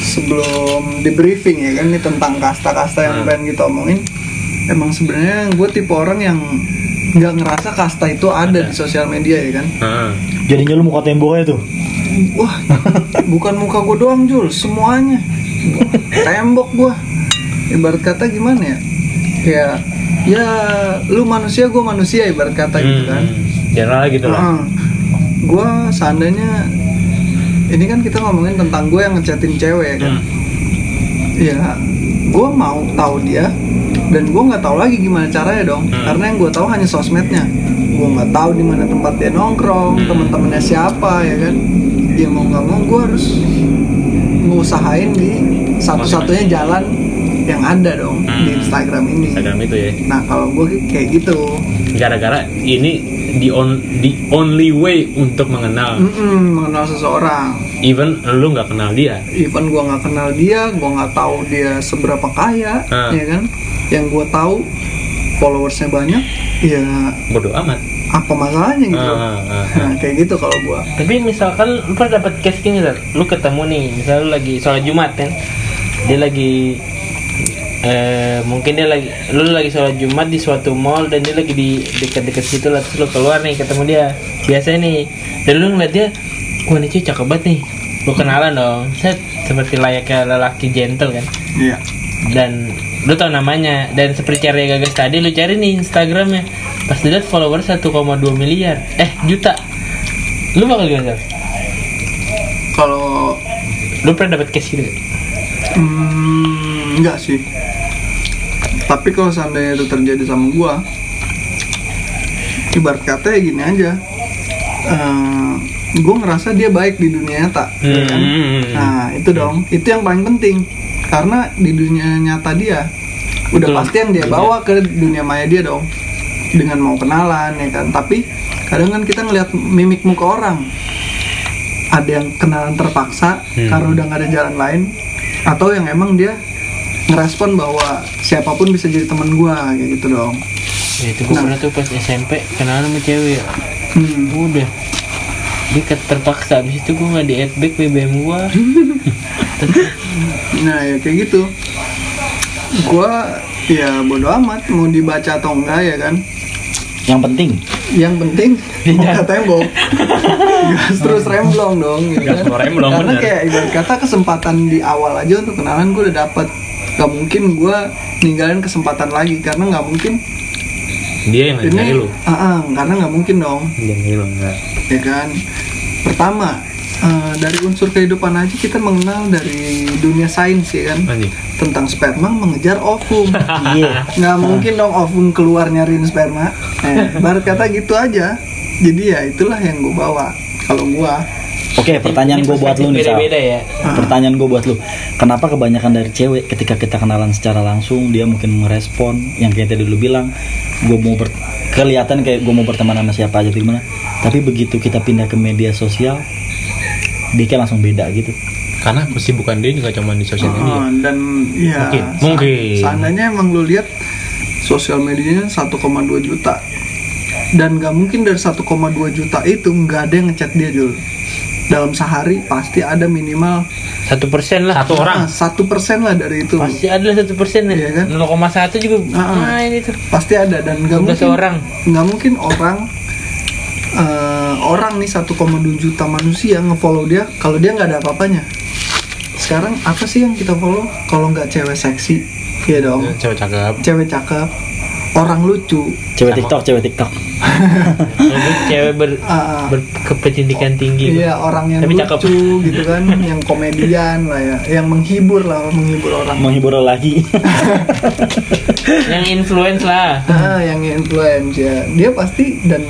Speaker 5: sebelum di briefing ya kan ini tentang kasta-kasta yang pengen kita omongin emang sebenarnya gue tipe orang yang nggak ngerasa kasta itu ada di sosial media ya kan
Speaker 6: Heeh.
Speaker 4: Jadinya lu muka temboknya tuh.
Speaker 5: wah bukan muka gue doang Jul semuanya tembok gua ibarat kata gimana ya kayak ya lu manusia gue manusia ibarat kata gitu kan
Speaker 6: Hmm, general gitu lah
Speaker 5: Heeh. Gua seandainya ini kan kita ngomongin tentang gue yang ngechatin cewek ya kan.
Speaker 6: Hmm.
Speaker 5: Ya, gue mau tahu dia dan gue nggak tahu lagi gimana caranya dong.
Speaker 6: Hmm.
Speaker 5: Karena yang gue tahu hanya sosmednya. Gue nggak tahu di mana tempat dia nongkrong,
Speaker 6: Hmm.
Speaker 5: teman-temannya siapa ya kan. Ya mau nggak mau gue harus ngusahain di satu-satunya jalan yang ada dong di
Speaker 6: Hmm.
Speaker 5: Instagram ini.
Speaker 6: Instagram itu ya
Speaker 5: Nah kalau gue kayak gitu,
Speaker 6: gara-gara ini the on the only way untuk mengenal
Speaker 5: mm-mm, mengenal seseorang.
Speaker 6: Even lu nggak kenal dia?
Speaker 5: Even gua nggak kenal dia gua nggak tahu dia seberapa kaya
Speaker 6: Ah.
Speaker 5: ya kan? Yang gua tahu followersnya banyak ya
Speaker 6: bodoh amat.
Speaker 5: apa masalahnya gitu
Speaker 6: ah, ah.
Speaker 5: nah kayak gitu kalau gua.
Speaker 3: Tapi misalkan lu pernah dapat case gini Lar. lu ketemu nih misalnya lu lagi sholat jumat kan? Dia lagi eh mungkin dia lagi lu lagi sholat jumat di suatu mall dan dia lagi di dekat-dekat situ lah terus lu keluar nih ketemu dia. Biasanya nih dan lu ngeliat dia wah ini cakep banget nih. Lu kenalan dong. Set seperti layaknya lelaki gentle kan?
Speaker 5: Iya.
Speaker 3: Dan lu tau namanya. Dan seperti cara gagas tadi lu cari nih Instagramnya. Pas dilihat follower 1,2 miliar. Eh juta. Lu bakal gimana
Speaker 5: kalau
Speaker 3: lu pernah dapat case gitu gak?
Speaker 5: hmm, enggak sih. Tapi kalau seandainya itu terjadi sama gua ibarat kata ya gini aja. Eh, gua ngerasa dia baik di dunia nyata ya kan?
Speaker 6: Hmm.
Speaker 5: nah itu dong itu yang paling penting karena di dunia nyata dia udah
Speaker 3: Betul.
Speaker 5: pasti yang dia bawa ke dunia maya dia dong dengan mau kenalan ya kan tapi kadang kan kita ngelihat mimik muka orang ada yang kenalan terpaksa
Speaker 6: Hmm.
Speaker 5: karena udah nggak ada jalan lain atau yang emang dia ngerespon bahwa siapa pun bisa jadi teman gua kayak gitu dong
Speaker 3: Ya, itu gue
Speaker 5: Nah.
Speaker 3: pernah tuh pas SMP kenalan sama cewek.
Speaker 5: hmm.
Speaker 3: Udah. Dia ke- terpaksa habis itu gue nggak di add back BBM gue. [laughs]
Speaker 5: nah ya kayak gitu gua ya bodo amat mau dibaca atau enggak ya kan
Speaker 4: Yang penting
Speaker 5: yang penting buka tembok [laughs] gas terus remblong dong gitu
Speaker 6: Gas
Speaker 5: kan.
Speaker 6: remblong,
Speaker 5: karena
Speaker 6: bener.
Speaker 5: kayak ibarat kata kesempatan di awal aja untuk kenalan gue udah dapet gak mungkin gue ninggalin kesempatan lagi karena nggak mungkin
Speaker 6: Dia yang
Speaker 5: ini
Speaker 6: nyari lu.
Speaker 5: Ah, ah, karena nggak mungkin dong
Speaker 6: Dia yang nyari lu enggak.
Speaker 5: Ya kan? Pertama eh, dari unsur kehidupan aja kita mengenal dari dunia sains ya kan?
Speaker 6: Anjing.
Speaker 5: tentang sperma mengejar ovum. [laughs]
Speaker 4: Iya.
Speaker 5: Nggak mungkin dong ovum keluar nyariin sperma. Eh, barat kata gitu aja. Jadi ya itulah yang gue bawa kalau gua
Speaker 4: Oke pertanyaan gue buat lu nih Sal.
Speaker 3: Beda-beda ya.
Speaker 4: Pertanyaan gue buat lu Kenapa kebanyakan dari cewek ketika kita kenalan secara langsung Dia mungkin merespon Yang kayak tadi lu bilang Gue mau ber kelihatan kayak gue mau berteman sama siapa aja gimana Tapi begitu kita pindah ke media sosial Dia kayak langsung beda gitu
Speaker 6: Karena kesibukan dia juga cuma di sosial media.
Speaker 5: Ah, dan ya
Speaker 6: Mungkin, mungkin.
Speaker 5: seandainya emang lu lihat sosial medianya 1,2 juta dan nggak mungkin dari 1,2 juta itu nggak ada yang ngechat dia Jul dalam sehari pasti ada minimal
Speaker 3: Satu persen lah.
Speaker 6: Satu orang.
Speaker 5: satu persen lah dari itu
Speaker 3: Pasti ada satu persen
Speaker 5: Iya kan?
Speaker 3: ya. 0,1 juga
Speaker 5: Ah, ah.
Speaker 3: main itu.
Speaker 5: pasti ada dan nggak
Speaker 3: 12
Speaker 5: mungkin
Speaker 3: orang.
Speaker 5: nggak mungkin orang eh, orang nih 1,2 juta manusia ngefollow dia kalau dia nggak ada apa-apanya sekarang apa sih yang kita follow kalau nggak cewek seksi ya dong
Speaker 6: Cewek cakep.
Speaker 5: cewek cakep orang lucu
Speaker 4: Cewek TikTok, cewek TikTok [laughs]
Speaker 3: Itu cewek ber,
Speaker 5: Ah, ah.
Speaker 3: berkependidikan tinggi.
Speaker 5: iya orang yang
Speaker 3: Tapi cakep.
Speaker 5: lucu gitu kan yang komedian lah ya yang menghibur lah menghibur orang
Speaker 4: Menghibur lagi [laughs]
Speaker 3: Yang influence lah.
Speaker 5: Ah, yang influence ya dia pasti dan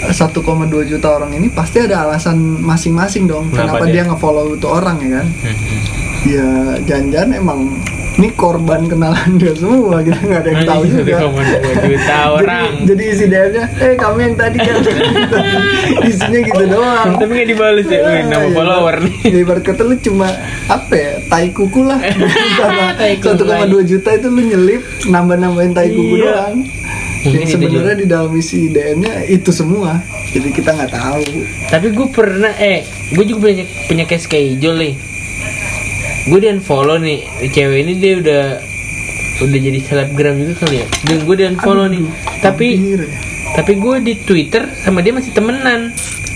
Speaker 5: eh, 1,2 juta orang ini pasti ada alasan masing-masing dong
Speaker 6: Kenapa
Speaker 5: kenapa,
Speaker 6: dia?
Speaker 5: dia ngefollow itu orang ya kan
Speaker 3: Hmm,
Speaker 5: ya jangan-jangan emang ini korban kenalan dia semua kita nggak ada yang tahu juga.
Speaker 3: 1,2 juta orang.
Speaker 5: jadi, jadi isi DM-nya eh kamu yang tadi kan. [laughs] Isinya gitu doang.
Speaker 3: Tapi nggak dibales ya, Wih, nama
Speaker 5: Iya,
Speaker 3: follower nih.
Speaker 5: Ya, ibarat kata lu cuma apa ya tai kuku lah. [laughs]
Speaker 3: Tai kuku
Speaker 5: 1,2 juta itu lu nyelip nambah-nambahin tai kuku
Speaker 3: Iya.
Speaker 5: doang.
Speaker 3: Mungkin
Speaker 5: yang
Speaker 3: itu
Speaker 5: sebenarnya di dalam isi DM-nya itu semua. Jadi kita nggak tahu.
Speaker 3: Tapi gue pernah, eh, gue juga punya punya case kayak nih. Gue di unfollow nih, cewek ini dia udah udah jadi selebgram juga kali ya. Dan gue di unfollow nih. Tapi
Speaker 5: Hampir
Speaker 3: tapi gue di Twitter sama dia masih temenan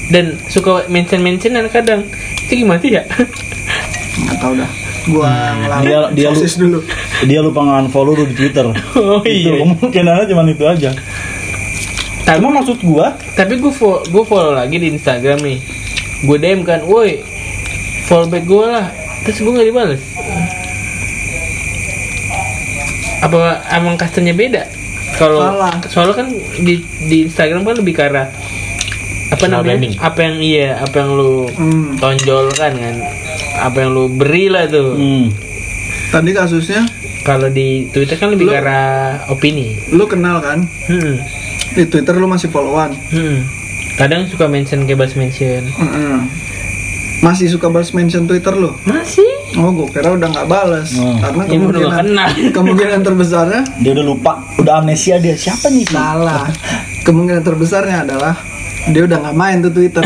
Speaker 3: dan suka mention mentionan kadang. Itu gimana sih ya?
Speaker 5: nggak tahu dah gua ngelamar
Speaker 4: Dia- dia lu-
Speaker 5: dulu
Speaker 4: Dia lupa nge-unfollow lu di Twitter [laughs]
Speaker 3: oh
Speaker 4: Itu
Speaker 3: iya.
Speaker 4: kemungkinannya cuma itu aja
Speaker 3: Tapi
Speaker 4: Cuma maksud gua
Speaker 3: tapi gue follow, gue follow lagi di Instagram nih. Gue DM kan, woi follow back gue lah. Terus gue nggak dibales. Apa emang customnya beda? Kalau soalnya kan di di Instagram kan lebih ke arah apa
Speaker 6: Personal
Speaker 3: namanya?
Speaker 6: branding.
Speaker 3: Apa yang iya, apa yang lu
Speaker 5: Hmm.
Speaker 3: tonjolkan kan? Apa yang lu beri lah tuh.
Speaker 4: hmm.
Speaker 5: tadi kasusnya
Speaker 3: Kalau di Twitter kan lebih
Speaker 5: Lu-
Speaker 3: ke arah opini.
Speaker 5: lu kenal kan
Speaker 3: Hmm.
Speaker 5: di Twitter lu masih followan
Speaker 3: Hmm. Kadang suka mention kayak balas mention.
Speaker 5: Mm-mm. Masih suka balas mention Twitter lu
Speaker 3: Masih?
Speaker 5: Oh, gue kira udah nggak balas
Speaker 4: Oh.
Speaker 5: karena
Speaker 3: Ya, nggak
Speaker 5: kemungkinan [laughs] kemungkinan terbesarnya
Speaker 4: Dia udah lupa Udah amnesia dia Siapa nih
Speaker 5: salah. Kemungkinan terbesarnya adalah dia udah nggak main tuh Twitter.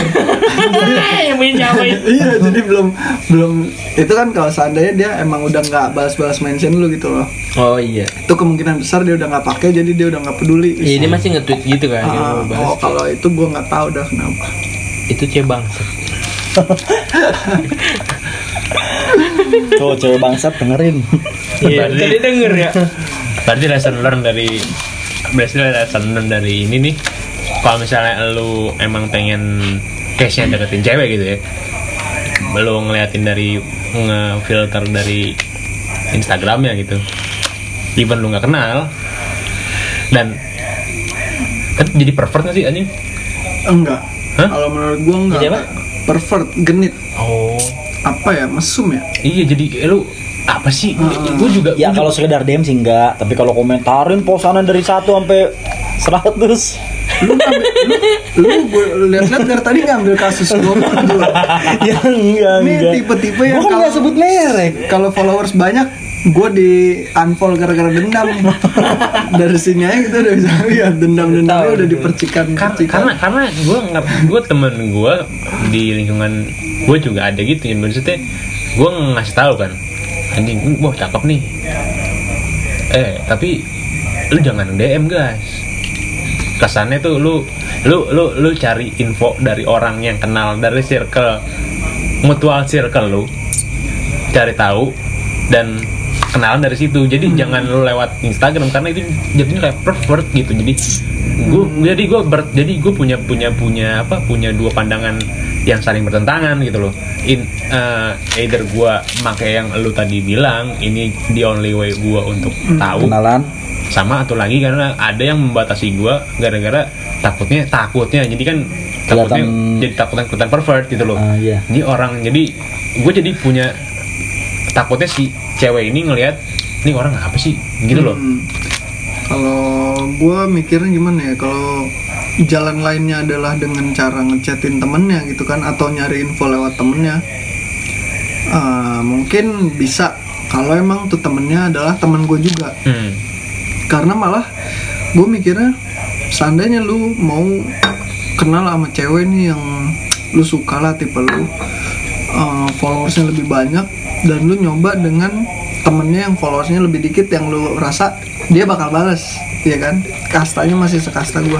Speaker 3: yang punya siapa itu? [laughs]
Speaker 5: iya, jadi belum belum itu kan kalau seandainya dia emang udah nggak balas-balas mention lu gitu loh.
Speaker 3: Oh iya.
Speaker 5: Itu kemungkinan besar dia udah nggak pakai jadi dia udah nggak peduli.
Speaker 3: Iya dia masih nge-tweet gitu kan. balas.
Speaker 5: oh kalau itu gue nggak tahu dah kenapa.
Speaker 3: Itu cebang. [laughs]
Speaker 4: Tuh cewek bangsat dengerin
Speaker 3: Iya,
Speaker 6: Berarti-
Speaker 3: tadi denger ya.
Speaker 6: Berarti lesson learn dari berarti lesson learn dari ini nih. Kalau misalnya lu emang pengen case-nya deketin cewek gitu ya. Belum ngeliatin dari ngefilter dari Instagramnya gitu. even lu nggak kenal dan kan jadi pervert nggak sih anjing
Speaker 5: enggak
Speaker 6: Hah?
Speaker 5: kalau menurut gua enggak
Speaker 3: Jadi apa?
Speaker 5: Pervert genit
Speaker 6: oh
Speaker 5: apa ya mesum ya
Speaker 6: iya jadi eh, lu apa sih gue juga
Speaker 4: Ya kalau sekedar DM sih enggak, tapi kalau komentarin posanan dari 1 sampai 100
Speaker 5: lu ngambil, lu, lu lihat-lihat dari tadi ngambil kasus mulu. [laughs]
Speaker 4: ya enggak
Speaker 5: Ini
Speaker 4: enggak.
Speaker 5: tipe-tipe yang
Speaker 4: kan
Speaker 5: kalau-
Speaker 4: enggak sebut merek.
Speaker 5: kalau followers banyak gue di unfollow gara-gara dendam. [laughs] Dari sini aja kita udah bisa lihat dendam-dendamnya udah dipercikan
Speaker 6: Kar-
Speaker 5: percikan.
Speaker 6: karena karena gue gue temen gue di lingkungan gue juga ada gitu yang maksudnya gue ngasih tahu kan anjing wah cakep nih. Eh tapi lu jangan DM guys. Kesannya tuh lu lu lu lu cari info dari orang yang kenal dari circle mutual circle lu cari tahu dan kenalan dari situ. Jadi jangan lu lewat Instagram karena itu jadinya kayak pervert gitu. Jadi gue jadi gue ber- jadi gue punya punya punya apa punya dua pandangan yang saling bertentangan gitu loh. In eh, either gue make yang lu tadi bilang ini the only way gue untuk tahu.
Speaker 4: Kenalan.
Speaker 6: sama atau lagi karena ada yang membatasi gua gara-gara takutnya takutnya. Jadi kan takutnya
Speaker 4: Kelihatan-
Speaker 6: jadi takutnya ikutan pervert gitu loh.
Speaker 4: Ah, iya.
Speaker 6: jadi orang jadi gue jadi punya takutnya si cewek ini ngelihat ini orang apa sih gitu loh
Speaker 5: Hmm. kalau gue mikirnya gimana ya kalau jalan lainnya adalah dengan cara ngechatin temennya gitu kan atau nyari info lewat temennya Ah, mungkin bisa kalau emang tuh temennya adalah temen gue juga
Speaker 6: hmm.
Speaker 5: karena malah gue mikirnya seandainya lu mau kenal sama cewek nih yang lu suka lah tipe lu uh, followersnya lebih banyak dan lu nyoba dengan temennya yang followersnya lebih dikit yang lu rasa dia bakal balas ya kan kastanya masih sekasta gue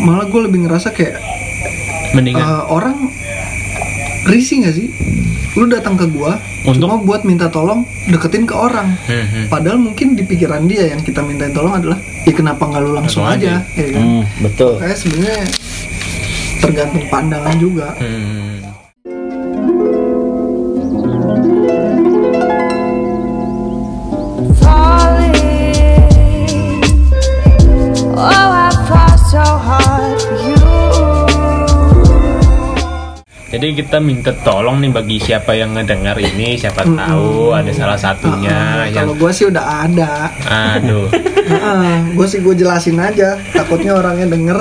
Speaker 5: malah gue lebih ngerasa kayak
Speaker 6: mendingan
Speaker 5: uh, orang risih gak sih lu datang ke gua
Speaker 6: Untuk?
Speaker 5: cuma buat minta tolong deketin ke orang
Speaker 6: Hmm, hmm.
Speaker 5: Padahal mungkin di pikiran dia yang kita mintain tolong adalah ya kenapa nggak lu langsung
Speaker 6: Langsung
Speaker 5: aja,
Speaker 6: aja.
Speaker 5: ya kan?
Speaker 4: Hmm, betul.
Speaker 5: Kayak sebenarnya tergantung pandangan juga.
Speaker 6: Hmm. Jadi kita minta tolong nih bagi siapa yang ngedengar ini siapa tahu ada salah satunya
Speaker 5: Ah,
Speaker 6: yang
Speaker 5: Kalau gua sih udah ada.
Speaker 6: aduh [laughs]
Speaker 5: gue sih gue jelasin aja. Takutnya orangnya denger.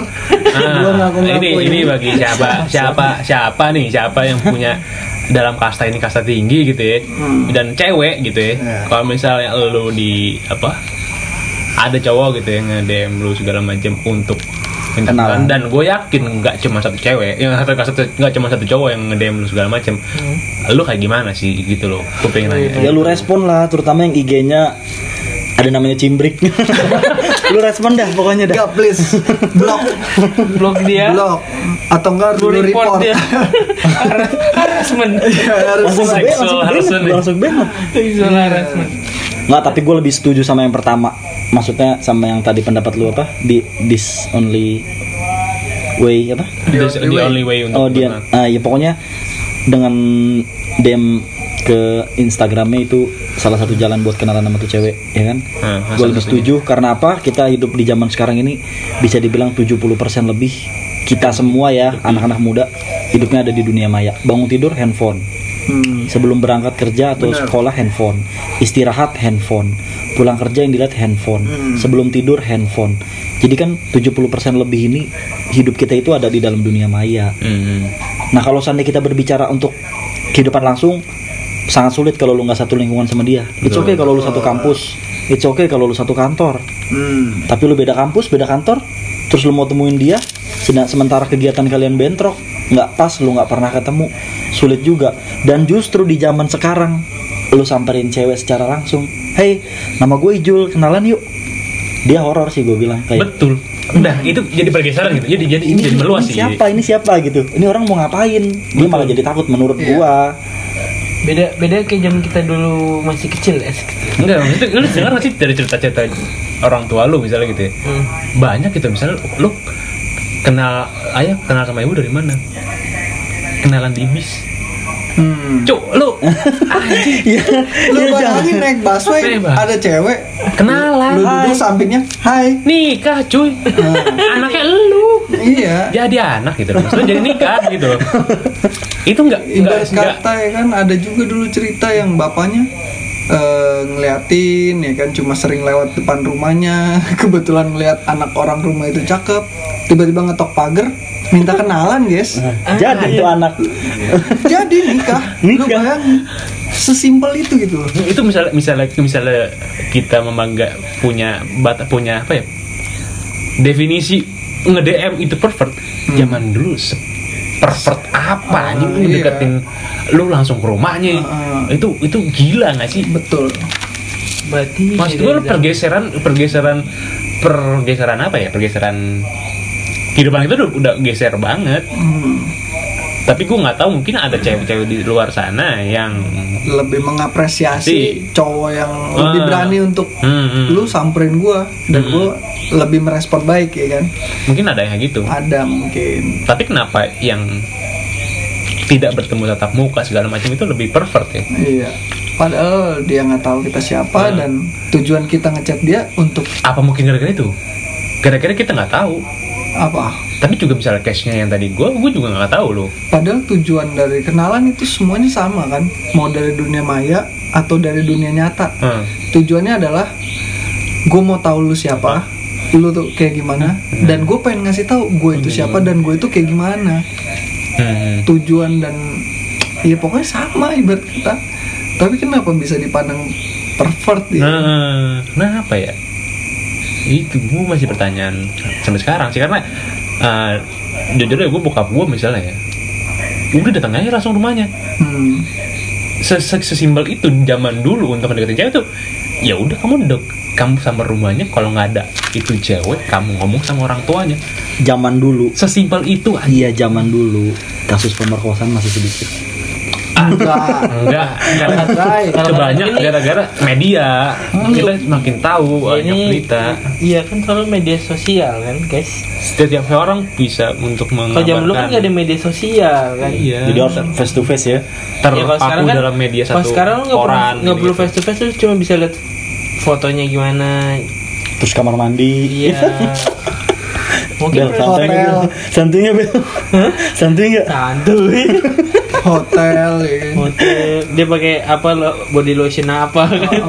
Speaker 6: Ah, [laughs]
Speaker 5: ngaku ngaku
Speaker 6: ini ini bagi siapa siapa siapa nih siapa yang punya dalam kasta ini kasta tinggi gitu ya dan cewek gitu ya
Speaker 5: Ya.
Speaker 6: kalau misalnya lu di apa ada cowok gitu yang nge-DM lu segala macam untuk
Speaker 4: Kenalan.
Speaker 6: dan gue yakin nggak cuma satu cewek yang satu satu nggak cuma satu cowok yang nge-DM lu segala macam. Lu kayak gimana sih gitu loh? Gue pengen nanya.
Speaker 4: Ya lu respon lah, terutama yang IG-nya ada namanya cimbrik. [laughs] lu respon dah pokoknya dah.
Speaker 5: Enggak please. Blok.
Speaker 3: Blog dia.
Speaker 5: Blok. Atau enggak
Speaker 3: lu
Speaker 5: lu
Speaker 3: report
Speaker 5: report.
Speaker 3: dia. [laughs] Harassment.
Speaker 5: Iya, harus
Speaker 4: Langsung banget, langsung
Speaker 6: nih.
Speaker 4: langsung banget. Nggak, tapi gue lebih setuju sama yang pertama. Maksudnya sama yang tadi pendapat lu apa? Di this only way apa?
Speaker 5: The
Speaker 6: the
Speaker 5: way.
Speaker 6: only way untuk
Speaker 4: Oh dia, ah, ya pokoknya dengan DM ke Instagramnya itu salah satu jalan buat kenalan sama tuh cewek, ya kan?
Speaker 6: Hmm,
Speaker 4: Gue
Speaker 6: salah
Speaker 4: lebih setuju karena apa? Kita hidup di zaman sekarang ini bisa dibilang 70% lebih kita semua ya anak-anak muda hidupnya ada di dunia maya. Bangun tidur handphone,
Speaker 5: Hmm.
Speaker 4: sebelum berangkat kerja atau
Speaker 5: Benar.
Speaker 4: sekolah handphone, istirahat handphone, pulang kerja yang dilihat handphone,
Speaker 5: Hmm.
Speaker 4: sebelum tidur handphone. Jadi kan 70% lebih ini hidup kita itu ada di dalam dunia maya.
Speaker 6: Hmm.
Speaker 4: Nah kalau seandainya kita berbicara untuk kehidupan langsung sangat sulit kalau lu nggak satu lingkungan sama dia. It's okay kalau lu satu kampus. It's okay kalau lu satu kantor.
Speaker 5: Hmm.
Speaker 4: Tapi lu beda kampus, beda kantor. Terus lu mau temuin dia, sementara kegiatan kalian bentrok, nggak pas, lu nggak pernah ketemu, sulit juga. Dan justru di zaman sekarang, lu samperin cewek secara langsung, hey, nama gue Ijul, kenalan yuk. Dia horor sih gue bilang kayak.
Speaker 6: betul udah itu jadi pergeseran gitu jadi jadi
Speaker 4: ini,
Speaker 6: jadi meluas
Speaker 4: ini
Speaker 6: sih
Speaker 4: siapa ini siapa gitu ini orang mau ngapain dia malah jadi takut menurut
Speaker 5: Iya.
Speaker 4: gua
Speaker 3: beda beda kayak zaman kita dulu masih kecil ya kecil.
Speaker 6: Enggak, maksudnya lu dengar nggak sih dari cerita-cerita orang tua lu misalnya gitu ya
Speaker 3: Hmm.
Speaker 6: Banyak gitu, misalnya lu kenal ayah kenal sama ibu dari mana? Kenalan di bis
Speaker 5: Hmm.
Speaker 6: Cuk, lu anjing. [laughs]
Speaker 4: Iya.
Speaker 5: Lu
Speaker 4: Iya,
Speaker 5: bayangin naik busway ada cewek
Speaker 6: Kenalan.
Speaker 5: Lu duduk sampingnya, hai.
Speaker 6: Nikah, cuy. Anaknya lu.
Speaker 5: Iya.
Speaker 6: Jadi anak gitu loh. Maksudnya jadi nikah gitu loh. [laughs] Itu enggak enggak
Speaker 5: kata ya kan ada juga dulu cerita yang bapaknya eh, ngeliatin ya kan cuma sering lewat depan rumahnya. [laughs] Kebetulan ngeliat anak orang rumah itu cakep tiba-tiba ngetok pagar minta kenalan guys.
Speaker 4: Jadi tuh anak.
Speaker 5: jadi nikah. Lu
Speaker 4: Nikah.
Speaker 5: bayangin sesimpel itu gitu loh.
Speaker 6: Itu misalnya misalnya misalnya kita membangga punya bata punya apa ya? Definisi nge-DM itu pervert. Zaman dulu pervert apa anjing? Lu
Speaker 5: iya.
Speaker 6: deketin lu langsung ke rumahnya.
Speaker 5: Ah, ah.
Speaker 6: itu itu gila nggak sih?
Speaker 5: Betul.
Speaker 3: Berarti
Speaker 6: maksud gue pergeseran pergeseran pergeseran apa ya? Pergeseran kehidupan kita udah, udah geser banget.
Speaker 5: Hmm,
Speaker 6: tapi gue nggak tahu mungkin ada cewek-cewek di luar sana yang
Speaker 5: lebih mengapresiasi
Speaker 6: Si.
Speaker 5: cowok yang lebih
Speaker 6: Ah.
Speaker 5: berani untuk
Speaker 6: Hmm, hmm.
Speaker 5: lu samperin gua dan gua lebih merespon baik ya kan
Speaker 6: mungkin ada yang gitu
Speaker 5: ada mungkin
Speaker 6: tapi kenapa yang tidak bertemu tatap muka segala macam itu lebih pervert ya
Speaker 5: Iya. Padahal dia nggak tahu kita siapa
Speaker 6: Hmm.
Speaker 5: dan tujuan kita ngechat dia untuk
Speaker 6: apa mungkin gara-gara itu gara-gara kita nggak tahu
Speaker 5: apa?
Speaker 6: Tapi juga misalnya case nya yang tadi gue gue juga nggak tahu loh
Speaker 5: Padahal tujuan dari kenalan itu semuanya sama kan, mau dari dunia maya atau dari dunia nyata.
Speaker 6: Hmm.
Speaker 5: Tujuannya adalah gue mau tahu lu siapa, lu tuh kayak gimana,
Speaker 6: Hmm.
Speaker 5: dan gue pengen ngasih tahu gue itu siapa dan gue itu kayak gimana.
Speaker 6: Hmm.
Speaker 5: Tujuan dan ya pokoknya sama ibarat kita. Tapi kenapa bisa dipandang pervert ya?
Speaker 6: Nah, kenapa ya? Itu gue masih pertanyaan sampai sekarang sih karena eh, jujur ya gue bokap gue misalnya ya udah datang aja langsung rumahnya
Speaker 5: Hmm.
Speaker 6: Se- se- sesimpel itu zaman dulu untuk mendekatin cewek tuh ya udah kamu dek kamu sama rumahnya kalau nggak ada itu cewek kamu ngomong sama orang tuanya
Speaker 4: Zaman dulu.
Speaker 6: sesimpel itu aja
Speaker 4: Iya, zaman dulu. Kasus pemerkosaan masih sedikit.
Speaker 5: Enggak.
Speaker 6: enggak. Kebanyak
Speaker 3: Ini-
Speaker 6: gara-gara media. Kita makin tahu banyak
Speaker 3: ini
Speaker 6: berita.
Speaker 3: iya kan selalu media sosial kan guys.
Speaker 6: Setiap orang bisa untuk
Speaker 3: kalau zaman dulu kan nggak ada media sosial kan?
Speaker 6: Iya.
Speaker 4: Jadi harus face to face ya.
Speaker 6: terpaku
Speaker 3: Ya, kalau sekarang kan-
Speaker 6: dalam media
Speaker 3: kalau
Speaker 6: satu
Speaker 3: sekarang nggak perlu
Speaker 6: koran
Speaker 3: nggak perlu face to face tuh cuma bisa lihat fotonya gimana.
Speaker 4: Terus kamar mandi.
Speaker 3: iya [laughs] mungkin
Speaker 4: Bel, nggak,
Speaker 5: Hotel.
Speaker 4: Bel? Santuy nggak, Bel? Santuy nggak?
Speaker 3: santuy [laughs]
Speaker 5: Hotel ya kan.
Speaker 3: hotel dia pakai apa lo body lotion apa kan [laughs]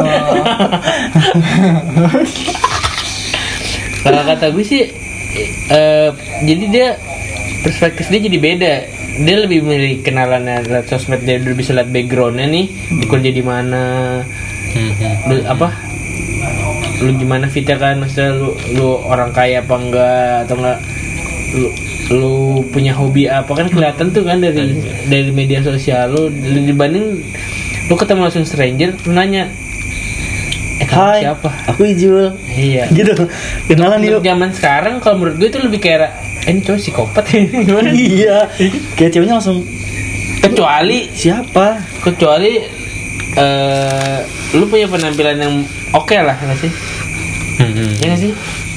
Speaker 3: kalau kata gue sih eh, jadi dia perspektif dia jadi beda dia lebih milih kenalannya lewat sosmed dia udah bisa lihat backgroundnya nih di kerja di mana
Speaker 6: Mhm.
Speaker 3: lu apa lu gimana fitnya kan maksudnya lu lu orang kaya apa enggak atau enggak lu lu punya hobi apa kan kelihatan tuh kan dari dari media sosial lu dibanding lu ketemu langsung stranger lu nanya eh
Speaker 4: Hai,
Speaker 3: siapa
Speaker 4: aku Ijul.
Speaker 3: iya [laughs]
Speaker 4: Gitu. Kenalan yuk.
Speaker 3: zaman sekarang kalau menurut gue itu lebih kayak eh, ini cowok psikopat ini gimana
Speaker 4: Iya. Kayak ceweknya langsung
Speaker 3: kecuali
Speaker 4: siapa?
Speaker 3: kecuali eh lu punya penampilan yang oke lah nggak sih
Speaker 6: Mhm.
Speaker 3: ya nggak sih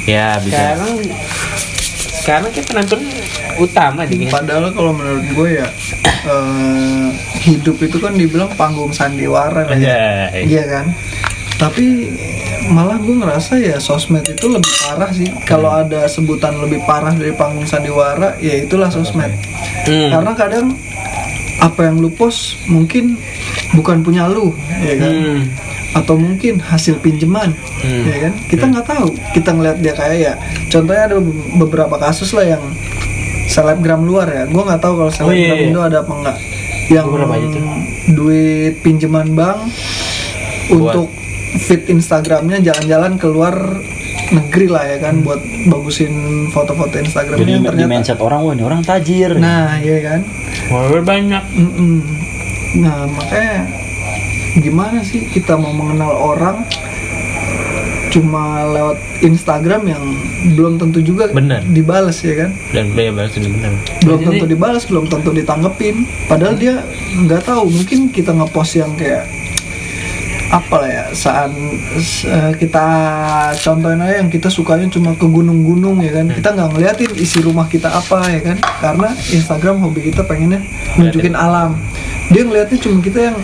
Speaker 6: ya bisa
Speaker 3: sekarang sekarang kayak penampilan utama deh.
Speaker 5: Padahal kalau menurut gue ya eh, hidup itu kan dibilang panggung sandiwara kan ya.
Speaker 6: Anjay.
Speaker 5: Iya kan. Tapi malah gue ngerasa ya sosmed itu lebih parah sih. Kalau ada sebutan lebih parah dari panggung sandiwara, ya itulah sosmed.
Speaker 3: Hmm.
Speaker 5: Karena kadang apa yang lu post mungkin bukan punya lu, ya kan?
Speaker 3: Hmm.
Speaker 5: Atau mungkin hasil pinjaman,
Speaker 3: Hmm.
Speaker 5: ya kan? Kita nggak tahu. Kita ngeliat dia kayak ya. Contohnya ada beberapa kasus lah yang selebgram luar ya. Gue nggak tahu kalau selebgram
Speaker 3: iya, iya.
Speaker 5: Indo ada apa enggak. Yang
Speaker 3: Beberapa aja tuh.
Speaker 5: duit pinjaman bank untuk fit Instagramnya jalan-jalan keluar negeri lah ya kan buat bagusin foto-foto Instagramnya
Speaker 4: Jadi
Speaker 5: yang
Speaker 4: di
Speaker 5: ternyata
Speaker 4: mindset orang, wah ini orang tajir.
Speaker 5: nah iya kan
Speaker 3: Follower banyak
Speaker 5: Mm-mm. nah makanya gimana sih kita mau mengenal orang cuma lewat Instagram yang belum tentu juga
Speaker 6: Benar.
Speaker 5: dibales ya kan
Speaker 6: dan ya balas ini benar
Speaker 5: belum
Speaker 3: Jadi-
Speaker 5: tentu dibales belum tentu ditanggepin padahal dia nggak tahu mungkin kita ngepost yang kayak apa lah ya saat eh, kita contohin aja yang kita sukanya cuma ke gunung-gunung ya kan? Kita nggak ngeliatin isi rumah kita apa ya kan? Karena Instagram hobi kita pengennya nunjukin alam. Dia ngelihatnya cuma kita yang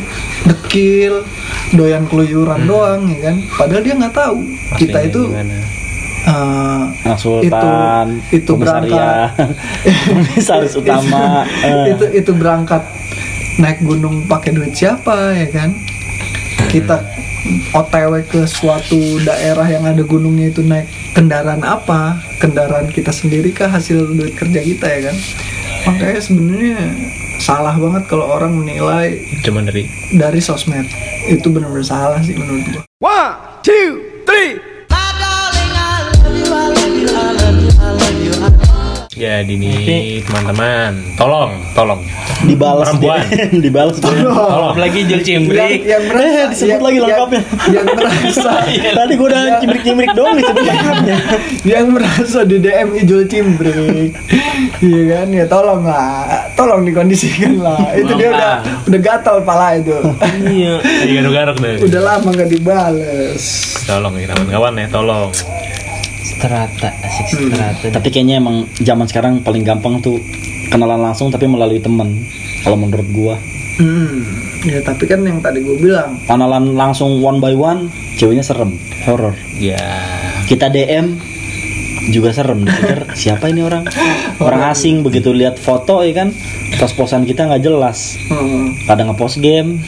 Speaker 5: dekil doyan keluyuran doang ya kan? Padahal dia nggak tahu kita
Speaker 6: Aslinya
Speaker 5: itu
Speaker 6: gimana?
Speaker 5: eh,
Speaker 4: Anak Sultan,
Speaker 5: itu itu berangkat.
Speaker 4: komisaris [laughs] utama. eh.
Speaker 5: itu itu berangkat naik gunung pakai duit siapa ya kan kita OTW ke suatu daerah yang ada gunungnya itu naik kendaraan apa? Kendaraan kita sendiri kah hasil duit kerja kita ya kan? Makanya sebenarnya salah banget kalau orang menilai
Speaker 6: Cuman dari
Speaker 5: dari sosmed. Itu benar-benar salah sih menurut gua
Speaker 6: Jadi nih teman-teman, tolong, tolong.
Speaker 4: dibalas
Speaker 6: Perempuan.
Speaker 4: dia. [laughs] dibalas dia.
Speaker 6: Tolong.
Speaker 3: lagi Jul
Speaker 5: yang,
Speaker 3: Cimbrik
Speaker 5: yang merasa
Speaker 4: Eh, disebut
Speaker 5: yang-
Speaker 4: lagi
Speaker 5: yang-
Speaker 4: lengkapnya.
Speaker 5: yang merasa [laughs]
Speaker 4: Tadi gue udah cimrik-cimrik doang disebut [laughs] lengkapnya.
Speaker 5: yang merasa di DM Ijul Cimbrik iya kan ya tolong lah tolong dikondisikan lah itu dia udah udah gatal pala itu
Speaker 3: iya
Speaker 6: Jadi garuk-garuk deh.
Speaker 5: udah lama nggak dibales
Speaker 6: Tolong ya kawan-kawan ya, tolong.
Speaker 3: Strata asik strata
Speaker 4: Tapi kayaknya emang zaman sekarang paling gampang tuh kenalan langsung tapi melalui temen. Kalau menurut gua,
Speaker 5: hmm ya tapi kan yang tadi gue bilang
Speaker 4: kenalan langsung one by one, ceweknya serem, horor.
Speaker 6: Ya.
Speaker 4: Kita DM juga serem. Dipikir siapa ini orang? Orang asing begitu lihat foto ya kan? Pos-posan kita nggak jelas.
Speaker 5: Hmm,
Speaker 4: kadang ngepost game. [laughs]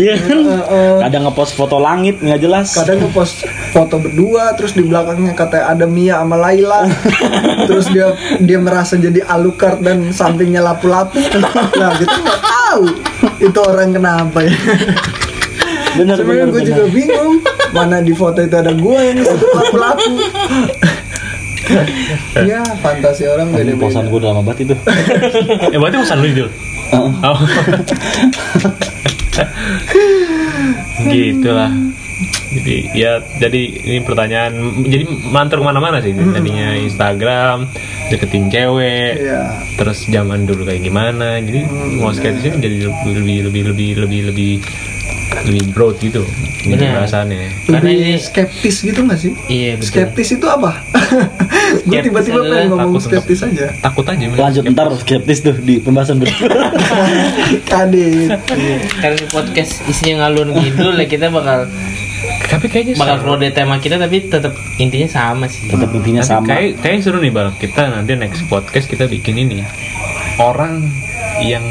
Speaker 4: Iya kan? Kadang ngepost foto langit nggak jelas.
Speaker 5: Kadang ngepost foto berdua terus di belakangnya katanya ada Mia sama Laila. Terus dia dia merasa jadi Alucard dan sampingnya lapu-lapu. Nah gitu nggak tahu itu orang kenapa ya
Speaker 4: bener
Speaker 5: sebenarnya
Speaker 4: bener,
Speaker 5: gue juga bingung mana di foto itu ada gue yang itu lapu-lapu ya fantasi orang
Speaker 4: Anjing,
Speaker 5: beda-beda
Speaker 4: posan gue udah lama banget itu [laughs]
Speaker 6: Eh berarti pesan lu itu.
Speaker 4: Heeh.
Speaker 6: Oh. gitu lah. Jadi ya jadi ini pertanyaan jadi mantur ke mana-mana sih tadinya Instagram deketin cewek
Speaker 5: Iya.
Speaker 6: terus zaman dulu kayak gimana jadi mau skeptis ini jadi lebih lebih lebih lebih lebih lebih lebih broad gitu bahasannya
Speaker 3: Karena ini-
Speaker 5: skeptis gitu gak sih?
Speaker 3: Iya, betul.
Speaker 5: Skeptis itu apa? [laughs] gue tiba-tiba pengen ngomong
Speaker 6: takut untuk-
Speaker 5: skeptis aja.
Speaker 6: takut aja
Speaker 4: lanjut ntar skeptis tuh di pembahasan berikutnya [laughs]
Speaker 5: Kadit.
Speaker 3: karena di podcast isinya ngalur ngidul ya kita bakal
Speaker 6: tapi kayaknya
Speaker 3: bakal
Speaker 6: seru.
Speaker 3: keluar dari tema kita tapi tetap intinya sama sih
Speaker 4: tetap intinya
Speaker 6: Tapi
Speaker 4: sama
Speaker 6: kayak kayak seru nih bal kita nanti next podcast kita bikin ini orang yang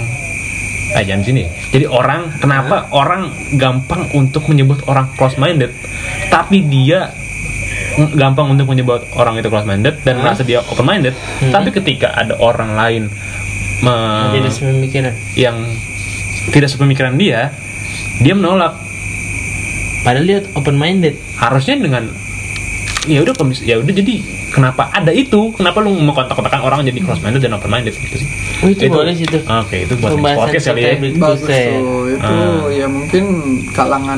Speaker 6: jangan sini. Jadi orang kenapa orang gampang untuk menyebut orang close minded tapi dia ng- gampang untuk menyebut orang itu close minded dan merasa dia open minded tapi ketika ada orang lain me-
Speaker 3: tidak sepemikiran.
Speaker 6: yang tidak sepemikiran dia dia menolak.
Speaker 3: Padahal dia open minded
Speaker 6: harusnya dengan ya udah ya udah jadi kenapa ada itu kenapa lu mau kontak-kontakan orang jadi close minded dan open minded gitu sih
Speaker 3: oh itu, boleh sih tuh
Speaker 6: oke itu buat podcast kali ya
Speaker 5: Bagus tuh. Itu
Speaker 6: Ah.
Speaker 5: ya mungkin kalangan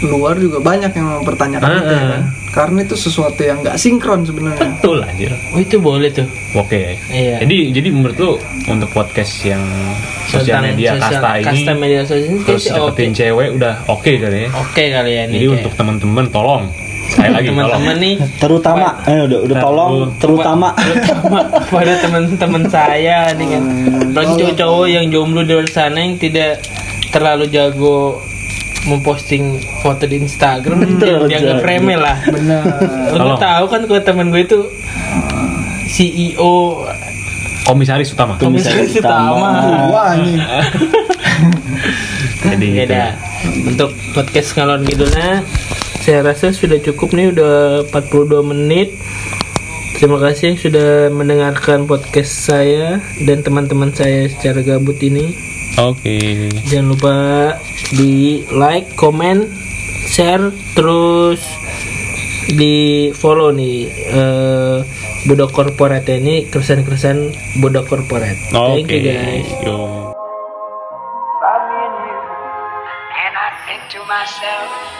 Speaker 5: luar juga banyak yang mempertanyakan
Speaker 6: Ah,
Speaker 5: itu ya
Speaker 6: ah.
Speaker 5: kan. Karena itu sesuatu yang nggak sinkron sebenarnya.
Speaker 6: betul anjir
Speaker 3: oh itu boleh tuh
Speaker 6: oke
Speaker 3: Iya.
Speaker 6: jadi jadi menurut lu untuk podcast yang sosial
Speaker 3: Tentang
Speaker 6: media
Speaker 3: sosial-
Speaker 6: kasta ini
Speaker 3: kasta media sosial ini
Speaker 6: terus
Speaker 3: oke
Speaker 6: deketin cewek udah oke kali ya
Speaker 3: oke kali ya nih
Speaker 6: jadi
Speaker 3: kayak.
Speaker 6: untuk teman-teman tolong saya lagi
Speaker 3: teman-teman nih.
Speaker 4: Terutama eh, udah udah tolong terutama.
Speaker 3: Terutama pada teman-teman saya nih kan. Apalagi cowok-cowok yang jomblo di luar sana yang tidak terlalu jago memposting foto di Instagram dia dianggap
Speaker 4: jago.
Speaker 3: remeh lah.
Speaker 5: Benar.
Speaker 3: Lu
Speaker 6: Tolong.
Speaker 3: tahu kan kalau temen gue itu CEO
Speaker 6: komisaris utama.
Speaker 3: Komisaris utama.
Speaker 5: Wah anjing. [laughs]
Speaker 6: jadi gitu.
Speaker 3: dah untuk podcast ngalor ngidulnya saya rasa sudah cukup nih udah 42 menit. Terima kasih yang sudah mendengarkan podcast saya dan teman-teman saya secara gabut ini.
Speaker 6: Oke.
Speaker 3: Jangan lupa di like comment share terus di follow nih eh Budak Corporate ini keresahan-keresahan Budak Corporate.
Speaker 6: Oke
Speaker 3: thank you guys.
Speaker 6: Yo.
Speaker 7: Myself,